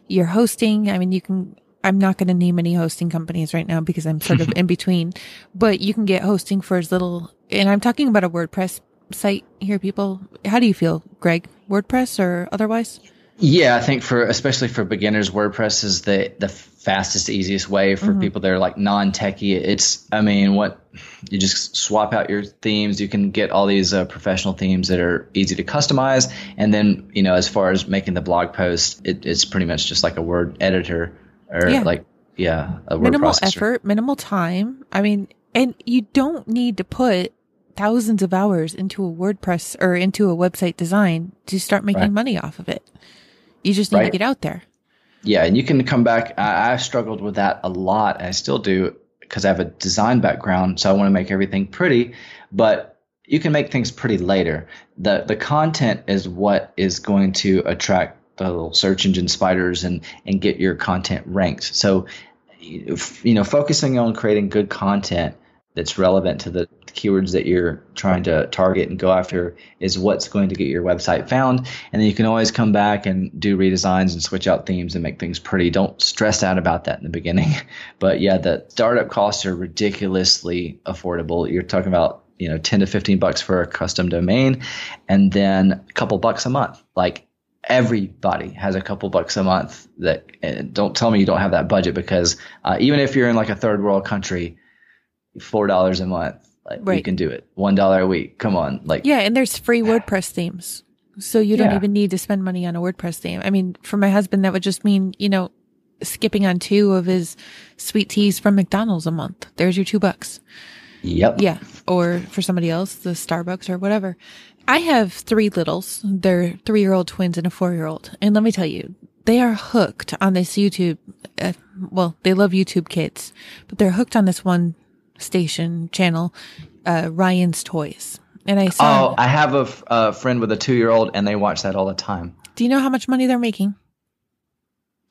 Your hosting, I mean, you can, I'm not going to name any hosting companies right now because I'm sort of in between, but you can get hosting for as little, and I'm talking about a WordPress site here, people? How do you feel, Greg? WordPress or otherwise? Yeah, I think for especially for beginners, WordPress is the the fastest, easiest way for mm-hmm. people that are like non-techie. It's, I mean, what you just swap out your themes. You can get all these uh, professional themes that are easy to customize, and then you know, as far as making the blog post, it, it's pretty much just like a word editor or yeah. like yeah, a word minimal processor. effort, minimal time. I mean, and you don't need to put thousands of hours into a WordPress or into a website design to start making right. money off of it. You just need right. to get out there. Yeah, and you can come back. I, I've struggled with that a lot. I still do because I have a design background, so I want to make everything pretty. But you can make things pretty later. the The content is what is going to attract the little search engine spiders and and get your content ranked. So, you know, focusing on creating good content that's relevant to the keywords that you're trying to target and go after is what's going to get your website found. And then you can always come back and do redesigns and switch out themes and make things pretty. Don't stress out about that in the beginning. But yeah, the startup costs are ridiculously affordable. You're talking about you know 10 to 15 bucks for a custom domain and then a couple bucks a month like everybody has a couple bucks a month that don't tell me you don't have that budget because uh, even if you're in like a third world country four dollars a month. Like right. you can do it. One dollar a week. Come on. Like Yeah, and there's free WordPress themes. So you don't yeah. even need to spend money on a WordPress theme. I mean, for my husband that would just mean, you know, skipping on two of his sweet teas from McDonald's a month. There's your two bucks. Yep. Yeah. Or for somebody else, the Starbucks or whatever. I have three littles. They're three year old twins and a four year old. And let me tell you, they are hooked on this YouTube. Uh, well, they love YouTube kids, but they're hooked on this one station channel, uh, Ryan's Toys. And I saw. Oh, I have a, f- a friend with a two year old, and they watch that all the time. Do you know how much money they're making?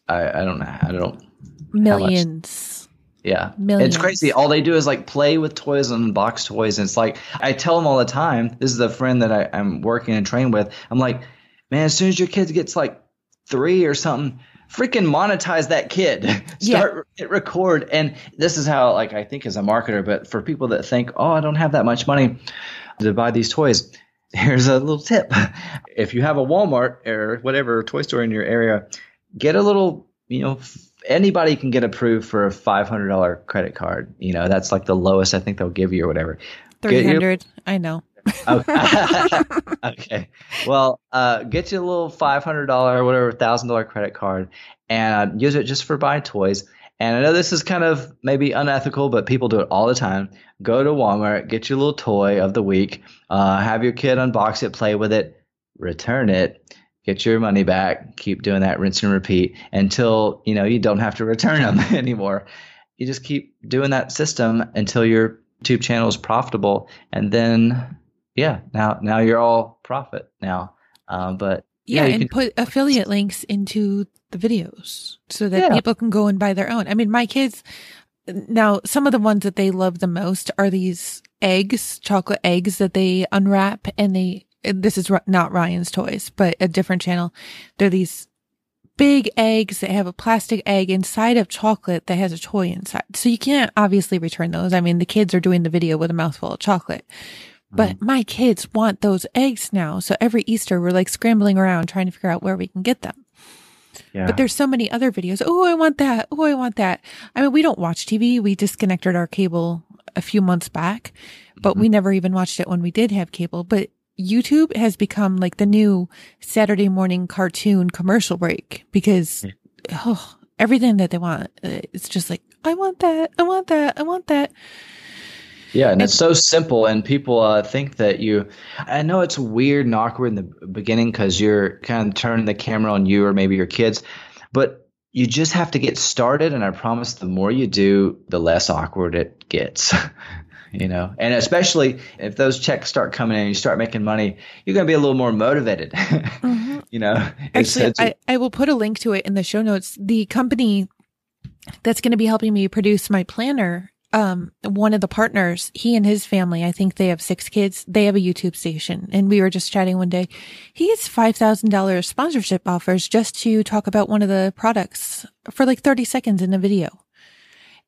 I, I don't know. I don't. Millions. Yeah. Millions. It's crazy. All they do is like play with toys and box toys. And it's like, I tell them all the time, this is a friend that I, I'm working and train with. I'm like, man, as soon as your kid gets like three or something, freaking monetize that kid. Start yeah. record. And this is how like I think as a marketer, but for people that think, oh, I don't have that much money to buy these toys, here's a little tip. If you have a Walmart or whatever toy store in your area, get a little, you know, anybody can get approved for a $500 credit card. You know, that's like the lowest I think they'll give you or whatever. 300 I know. okay. Well, uh, get you a little five hundred dollar, or whatever, thousand dollar credit card, and uh, use it just for buying toys. And I know this is kind of maybe unethical, but people do it all the time. Go to Walmart, get your little toy of the week, uh, have your kid unbox it, play with it, return it, get your money back. Keep doing that, rinse and repeat until you know you don't have to return them anymore. You just keep doing that system until your YouTube channel is profitable, and then yeah, now now you're all profit now. Um, but yeah, yeah and can, put affiliate links into the videos so that yeah. people can go and buy their own. I mean, my kids now some of the ones that they love the most are these eggs, chocolate eggs that they unwrap and they. This is not Ryan's toys, but a different channel. They're these big eggs that have a plastic egg inside of chocolate that has a toy inside. So you can't obviously return those. I mean, the kids are doing the video with a mouthful of chocolate. But mm-hmm. my kids want those eggs now. So every Easter, we're like scrambling around trying to figure out where we can get them. Yeah. But there's so many other videos. Oh, I want that. Oh, I want that. I mean, we don't watch TV. We disconnected our cable a few months back, but mm-hmm. we never even watched it when we did have cable. But YouTube has become like the new Saturday morning cartoon commercial break because oh, everything that they want, uh, it's just like, I want that. I want that. I want that. Yeah, and it's so simple, and people uh, think that you. I know it's weird and awkward in the beginning because you're kind of turning the camera on you or maybe your kids, but you just have to get started. And I promise, the more you do, the less awkward it gets. you know, and especially if those checks start coming in, and you start making money, you're going to be a little more motivated. Mm-hmm. you know, actually, I, I will put a link to it in the show notes. The company that's going to be helping me produce my planner um, one of the partners, he and his family, I think they have six kids. They have a YouTube station and we were just chatting one day. He gets $5,000 sponsorship offers just to talk about one of the products for like 30 seconds in a video.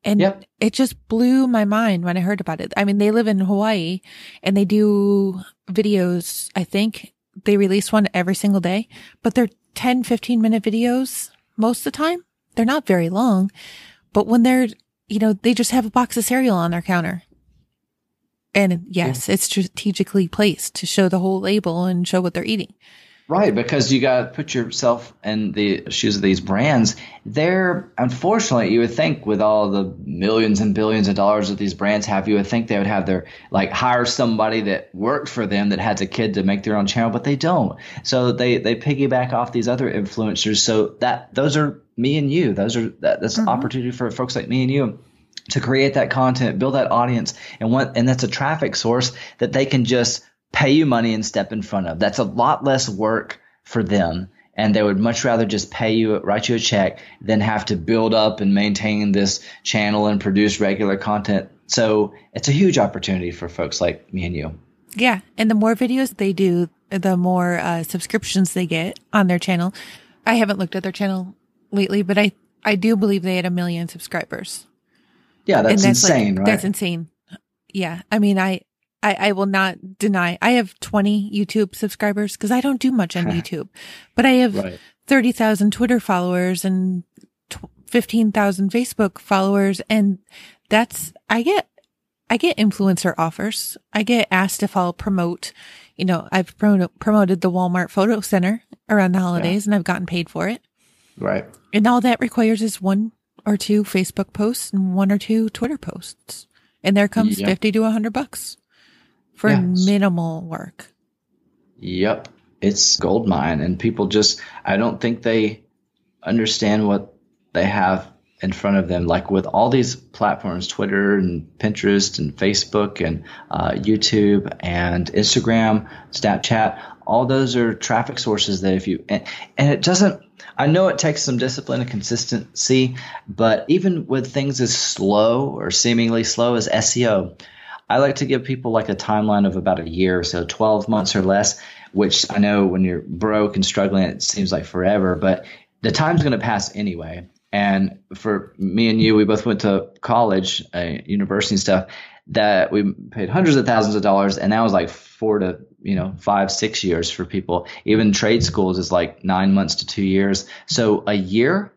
And Yep. it just blew my mind when I heard about it. I mean, they live in Hawaii and they do videos. I think they release one every single day, but they're 10, 15 minute videos most of the time. They're not very long, but when they're, you know, they just have a box of cereal on their counter. And yes, it's strategically placed to show the whole label and show what they're eating. Right, because you got to put yourself in the shoes of these brands. They're, unfortunately, you would think with all the millions and billions of dollars that these brands have, you would think they would have their, like, hire somebody that worked for them that has a kid to make their own channel, but they don't. So they, they piggyback off these other influencers. So that, those are me and you. Those are, that, that's an opportunity for folks like me and you to create that content, build that audience, and what and that's a traffic source that they can just pay you money and step in front of. That's a lot less work for them. And they would much rather just pay you, write you a check, than have to build up and maintain this channel and produce regular content. So it's a huge opportunity for folks like me and you. Yeah. And the more videos they do, the more uh, subscriptions they get on their channel. I haven't looked at their channel lately, but I, I do believe they had a million subscribers. Yeah, that's, that's insane, like, right? That's insane. Yeah. I mean, I, I, I will not deny I have 20 YouTube subscribers because I don't do much on YouTube, but I have Right. 30,000 Twitter followers and tw- 15,000 Facebook followers. And that's, I get, I get influencer offers. I get asked if I'll promote, you know, I've pro- promoted the Walmart photo center around the holidays and I've gotten paid for it. Right. And all that requires is one or two Facebook posts and one or two Twitter posts. And there comes Yeah. 50 to 100 bucks for minimal work. Yep. It's gold mine and people just I don't think they understand what they have in front of them like with all these platforms Twitter and Pinterest and Facebook and uh, YouTube and Instagram, Snapchat, all those are traffic sources that if you and, and it doesn't I know it takes some discipline and consistency, but even with things as slow or seemingly slow as SEO, I like to give people like a timeline of about a year, or so 12 months or less, which I know when you're broke and struggling, it seems like forever, but the time's going to pass anyway. And for me and you, we both went to college, uh, university and stuff, that we paid hundreds of thousands of dollars, and that was like four to, you know, five, six years for people. Even trade schools is like nine months to two years. So a year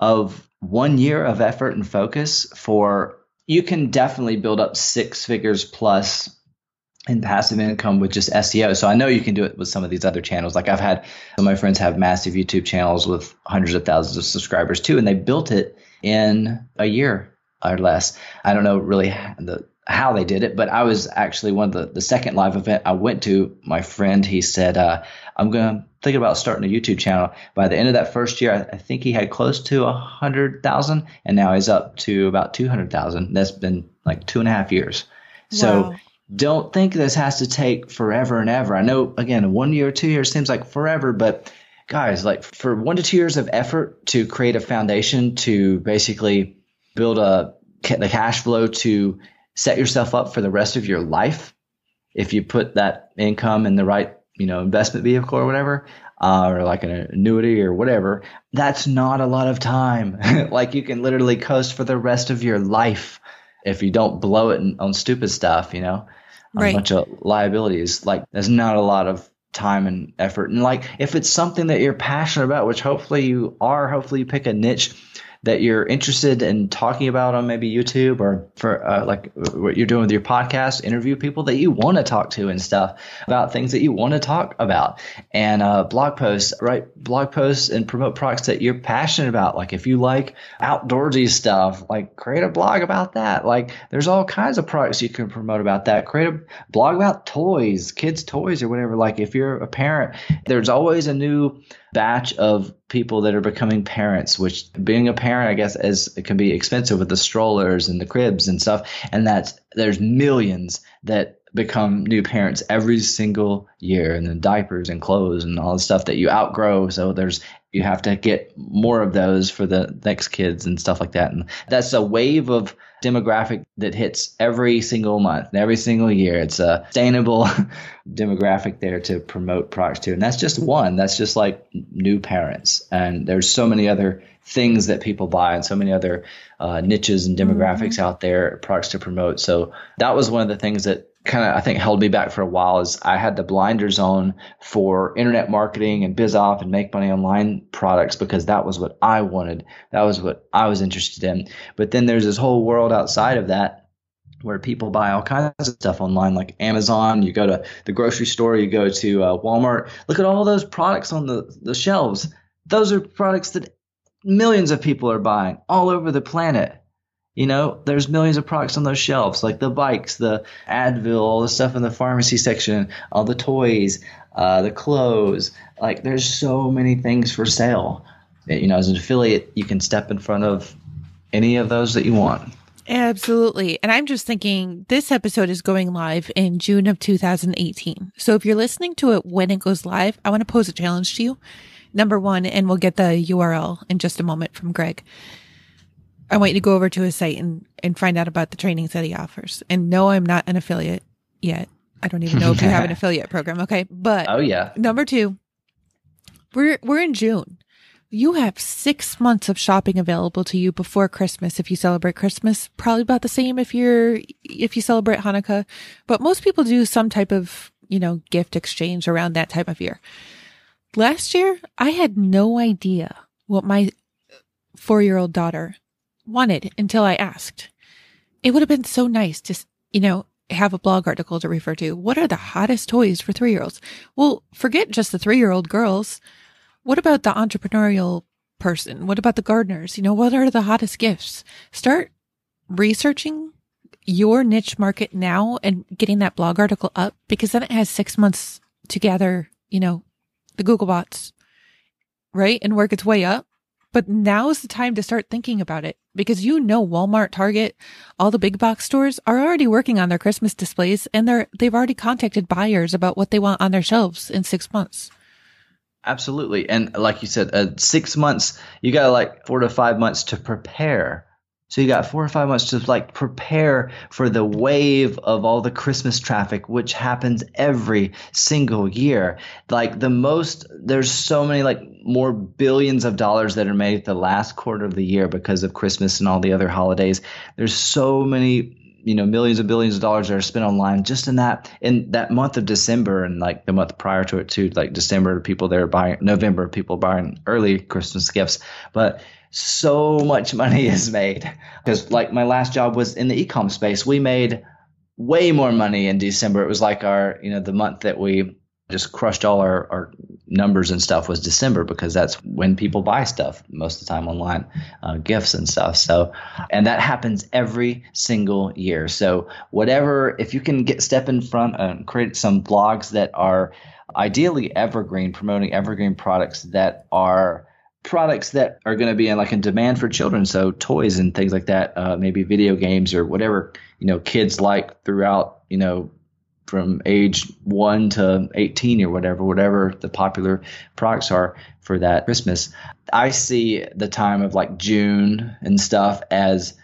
of one year of effort and focus for you can definitely build up six figures plus in passive income with just SEO. So I know you can do it with some of these other channels. Like I've had some of my friends have massive YouTube channels with hundreds of thousands of subscribers too, and they built it in a year or less. I don't know really the how they did it, but I was actually one of the, the second live event I went to. My friend, he said, uh, I'm going to think about starting a YouTube channel. By the end of that first year, I, I think he had close to a hundred thousand and now he's up to about 200,000. That's been like two and a half years. So Wow. don't think this has to take forever and ever. I know again, one year or two years seems like forever, but guys, like for one to two years of effort to create a foundation to basically build a the cash flow to set yourself up for the rest of your life if you put that income in the right you know investment vehicle or whatever uh, or like an annuity or whatever that's not a lot of time. Like you can literally coast for the rest of your life if you don't blow it on stupid stuff you know? Right. a bunch of liabilities. Like there's not a lot of time and effort. And like if it's something that you're passionate about which hopefully you are hopefully you pick a niche that you're interested in talking about on maybe YouTube or for uh, like what you're doing with your podcast, interview people that you want to talk to and stuff about things that you want to talk about and uh, blog posts, write blog posts and promote products that you're passionate about. Like if you like outdoorsy stuff, like create a blog about that. Like there's all kinds of products you can promote about that. Create a blog about toys, kids' toys or whatever. Like if you're a parent, there's always a new batch of people that are becoming parents, which being a parent, I guess, is it can be expensive with the strollers and the cribs and stuff. And that's there's millions that become new parents every single year and then diapers and clothes and all the stuff that you outgrow. So there's you have to get more of those for the next kids and stuff like that. And that's a wave of demographic that hits every single month, every single year. It's a sustainable demographic there to promote products to. And that's just one. That's just like new parents. And there's so many other things that people buy and so many other uh, niches and demographics mm-hmm. out there, products to promote. So that was one of the things that kind of I think held me back for a while is I had the blinders on for internet marketing and biz opp and make money online products because that was what I wanted. That was what I was interested in. But then there's this whole world outside of that where people buy all kinds of stuff online like Amazon, you go to the grocery store, you go to uh, Walmart, look at all those products on the, the shelves. Those are products that millions of people are buying all over the planet. You know, there's millions of products on those shelves, like the bikes, the Advil, all the stuff in the pharmacy section, all the toys, uh, the clothes. Like, there's so many things for sale. You know, as an affiliate, you can step in front of any of those that you want. Absolutely. And I'm just thinking this episode is going live in June of 2018. So if you're listening to it when it goes live, I want to pose a challenge to you. Number one, and we'll get the URL in just a moment from Greg. I want you to go over to his site and, and find out about the trainings that he offers. And no, I'm not an affiliate yet. I don't even know if you have an affiliate program. Okay. But oh yeah. Number two, we're we're in June. You have six months of shopping available to you before Christmas if you celebrate Christmas. Probably about the same if you're if you celebrate Hanukkah. But most people do some type of, you know, gift exchange around that time of year. Last year, I had no idea what my four year old daughter wanted until I asked. It would have been so nice to, you know, have a blog article to refer to. What are the hottest toys for three year olds? Well, forget just the three year old girls. What about the entrepreneurial person? What about the gardeners? You know, what are the hottest gifts? Start researching your niche market now and getting that blog article up because then it has six months to gather, you know, the Google bots, right? And work its way up. But now is the time to start thinking about it because you know Walmart, Target, all the big box stores are already working on their Christmas displays and they're they've already contacted buyers about what they want on their shelves in 6 months. Absolutely. And like you said, uh, 6 months, you got like 4 to 5 months to prepare so you got four or five months to like prepare for the wave of all the Christmas traffic, which happens every single year. Like the most, there's so many like more billions of dollars that are made the last quarter of the year because of Christmas and all the other holidays. There's so many you know millions and billions of dollars that are spent online just in that in that month of December and like the month prior to it too like December people there buying November people buying early Christmas gifts but so much money is made. Because like my last job was in the ecom space. We made way more money in december. It was like our you know the month that we just crushed all our, our numbers and stuff was december because that's when people buy stuff most of the time online uh, gifts and stuff. So and that happens every single year. So whatever if you can get step in front and create some blogs that are ideally evergreen promoting evergreen products that are products that are going to be in like in demand for children so toys and things like that uh, maybe video games or whatever you know kids like throughout you know from age 1 to 18 or whatever whatever the popular products are for that christmas. I see the time of like june and stuff as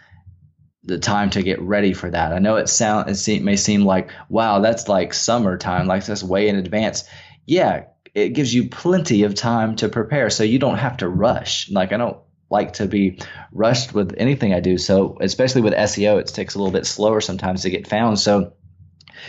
the time to get ready for that. I know it sound it may seem like wow that's like summertime like that's way in advance. Yeah it gives you plenty of time to prepare so you don't have to rush. Like I don't like to be rushed with anything I do. So especially with SEO, it takes a little bit slower sometimes to get found. So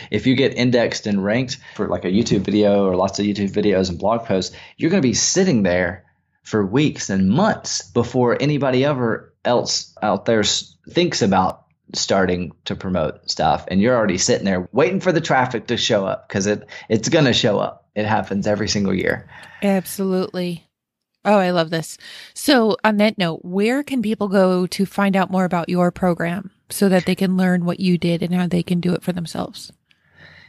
if you get indexed and ranked for like a YouTube video or lots of YouTube videos and blog posts, you're going to be sitting there for weeks and months before anybody ever else out there thinks about starting to promote stuff and you're already sitting there waiting for the traffic to show up because it it's going to show up it happens every single year. Absolutely. Oh i love this. So on that note where can people go to find out more about your program so that they can learn what you did and how they can do it for themselves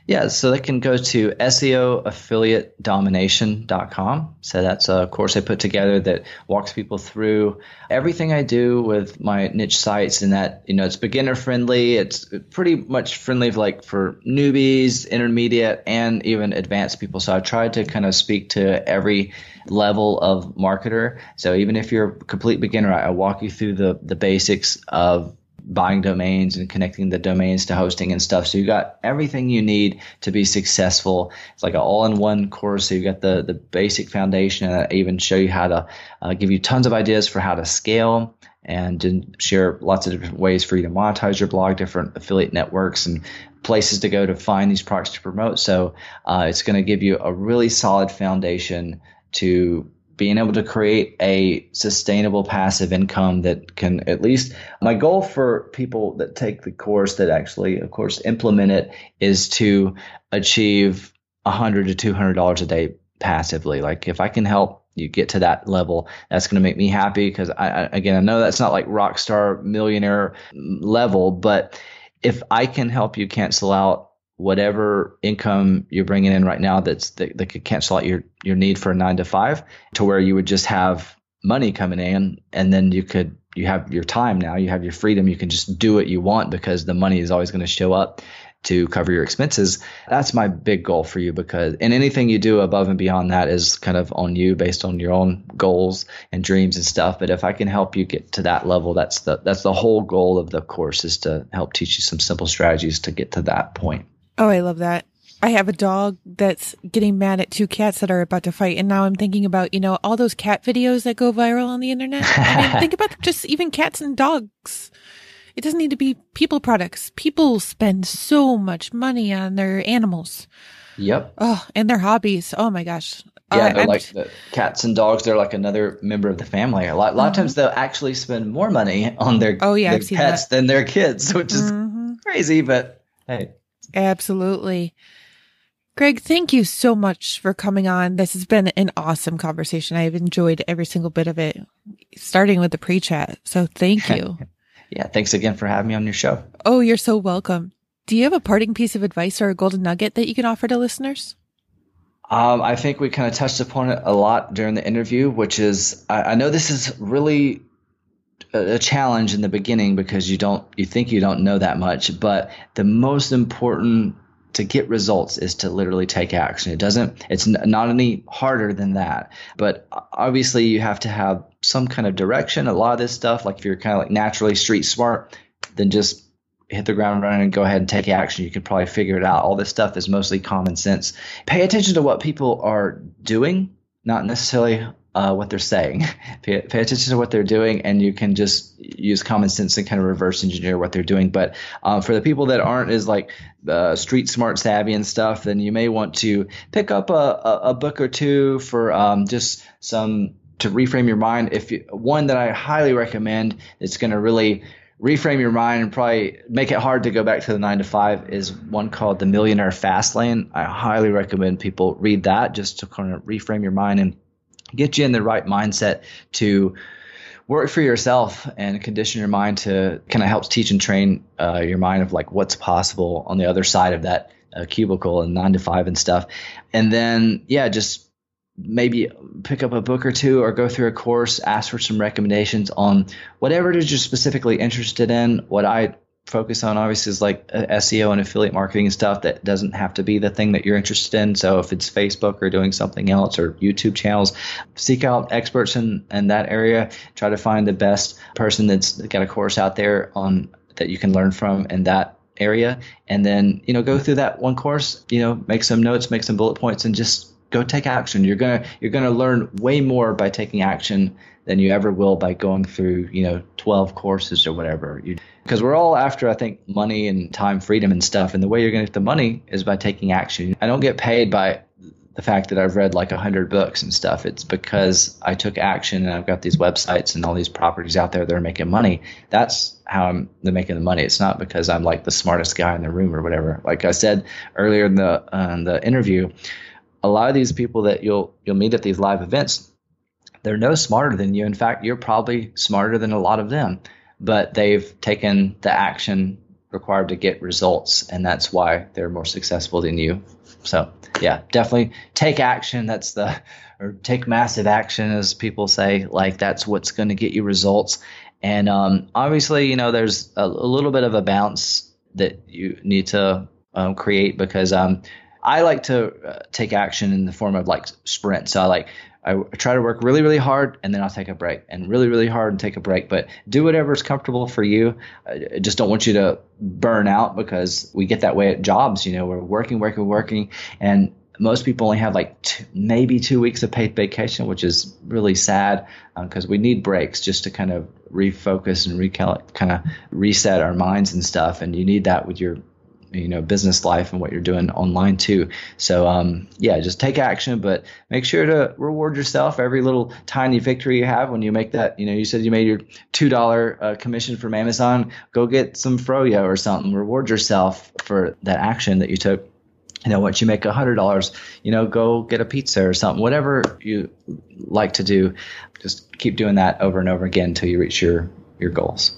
Yeah, so they can go to SEOaffiliatedomination.com. So that's a course I put together that walks people through everything I do with my niche sites and that, you know, it's beginner friendly. It's pretty much friendly like for newbies, intermediate, and even advanced people. So I tried to kind of speak to every level of marketer. So even if you're a complete beginner, I walk you through the the basics of buying domains and connecting the domains to hosting and stuff. So you got everything you need to be successful. It's like an all-in-one course. So you got the the basic foundation, and I even show you how to uh, give you tons of ideas for how to scale and share lots of different ways for you to monetize your blog, different affiliate networks and places to go to find these products to promote. So uh, it's going to give you a really solid foundation to being able to create a sustainable passive income that can at least my goal for people that take the course that actually of course implement it is to achieve 100 to 200 dollars a day passively. Like if i can help you get to that level that's going to make me happy because I again i know that's not like rock star millionaire level but if i can help you cancel out whatever income you're bringing in right now that's that, that could cancel out your your need for a nine to five to where you would just have money coming in and then you could you have your time now you have your freedom you can just do what you want because the money is always going to show up to cover your expenses. That's my big goal for you because and anything you do above and beyond that is kind of on you based on your own goals and dreams and stuff. But if i can help you get to that level that's the that's the whole goal of the course is to help teach you some simple strategies to get to that point Oh, I love that. I have a dog that's getting mad at two cats that are about to fight. And now I'm thinking about, you know, all those cat videos that go viral on the internet. I mean, think about just even cats and dogs. It doesn't need to be people products. People spend so much money on their animals. Yep. Oh, and their hobbies. Oh my gosh. Yeah, they're like the cats and dogs. They're like another member of the family. A lot, a lot of mm-hmm. times they'll actually spend more money on their, oh, yeah, their pets than their kids, which is mm-hmm. crazy. But hey, Absolutely. Greg, thank you so much for coming on. This has been an awesome conversation. I've enjoyed every single bit of it, starting with the pre chat. So thank you. yeah, thanks again for having me on your show. Oh, you're so welcome. Do you have a parting piece of advice or a golden nugget that you can offer to listeners? Um, I think we kind of touched upon it a lot during the interview, which is I, I know this is really a challenge in the beginning because you don't you think you don't know that much but the most important to get results is to literally take action. It doesn't it's not any harder than that. But obviously you have to have some kind of direction. A lot of this stuff like if you're kind of like naturally street smart then just hit the ground running and go ahead and take action. You can probably figure it out. All this stuff is mostly common sense. Pay attention to what people are doing not necessarily uh, what they're saying. pay, pay, attention to what they're doing, and you can just use common sense and kind of reverse engineer what they're doing. But um, for the people that aren't as like uh, street smart savvy and stuff, then you may want to pick up a, a, a book or two for um, just some to reframe your mind. If you, one that I highly recommend, it's going to really reframe your mind and probably make it hard to go back to the nine to five is one called the Millionaire Fastlane. I highly recommend people read that just to kind of reframe your mind and get you in the right mindset to work for yourself and condition your mind to kind of helps teach and train uh, your mind of like what's possible on the other side of that uh, cubicle and nine to five and stuff. And then, yeah, just maybe pick up a book or two or go through a course, ask for some recommendations on whatever it is you're specifically interested in. What I focus on obviously is like uh, SEO and affiliate marketing and stuff that doesn't have to be the thing that you're interested in. So if it's Facebook or doing something else or YouTube channels, seek out experts in, in that area. Try to find the best person that's got a course out there on that you can learn from in that area. And then, you know, go through that one course, you know, make some notes, make some bullet points and just go take action. You're gonna you're gonna learn way more by taking action than you ever will by going through, you know, 12 courses or whatever. Because we're all after, I think, money and time freedom and stuff. And the way you're going to get the money is by taking action. I don't get paid by the fact that I've read like 100 books and stuff. It's because I took action and I've got these websites and all these properties out there that are making money. That's how I'm making the money. It's not because I'm like the smartest guy in the room or whatever. Like I said earlier in the uh, in the interview, a lot of these people that you'll you'll meet at these live events, they're no smarter than you. In fact, you're probably smarter than a lot of them, but they've taken the action required to get results, and that's why they're more successful than you. So yeah, definitely take action. That's the or take massive action, as people say. Like that's what's going to get you results. And um, obviously, you know, there's a, a, little bit of a bounce that you need to um, create because um, I like to uh, take action in the form of like sprints. So I like I try to work really, really hard and then I'll take a break and really, really hard and take a break. But do whatever is comfortable for you. I just don't want you to burn out because we get that way at jobs. You know, we're working, working, working. And most people only have like maybe two weeks of paid vacation, which is really sad because um, we need breaks just to kind of refocus and recalculate, kind of reset our minds and stuff. And you need that with your you know business life and what you're doing online too. So um, yeah just take action but make sure to reward yourself every little tiny victory you have when you make that you know you said you made your two dollar uh, commission from amazon. Go get some froyo or something. Reward yourself for that action that you took. You know once you make a hundred dollars you know go get a pizza or something whatever you like to do. Just keep doing that over and over again until you reach your your goals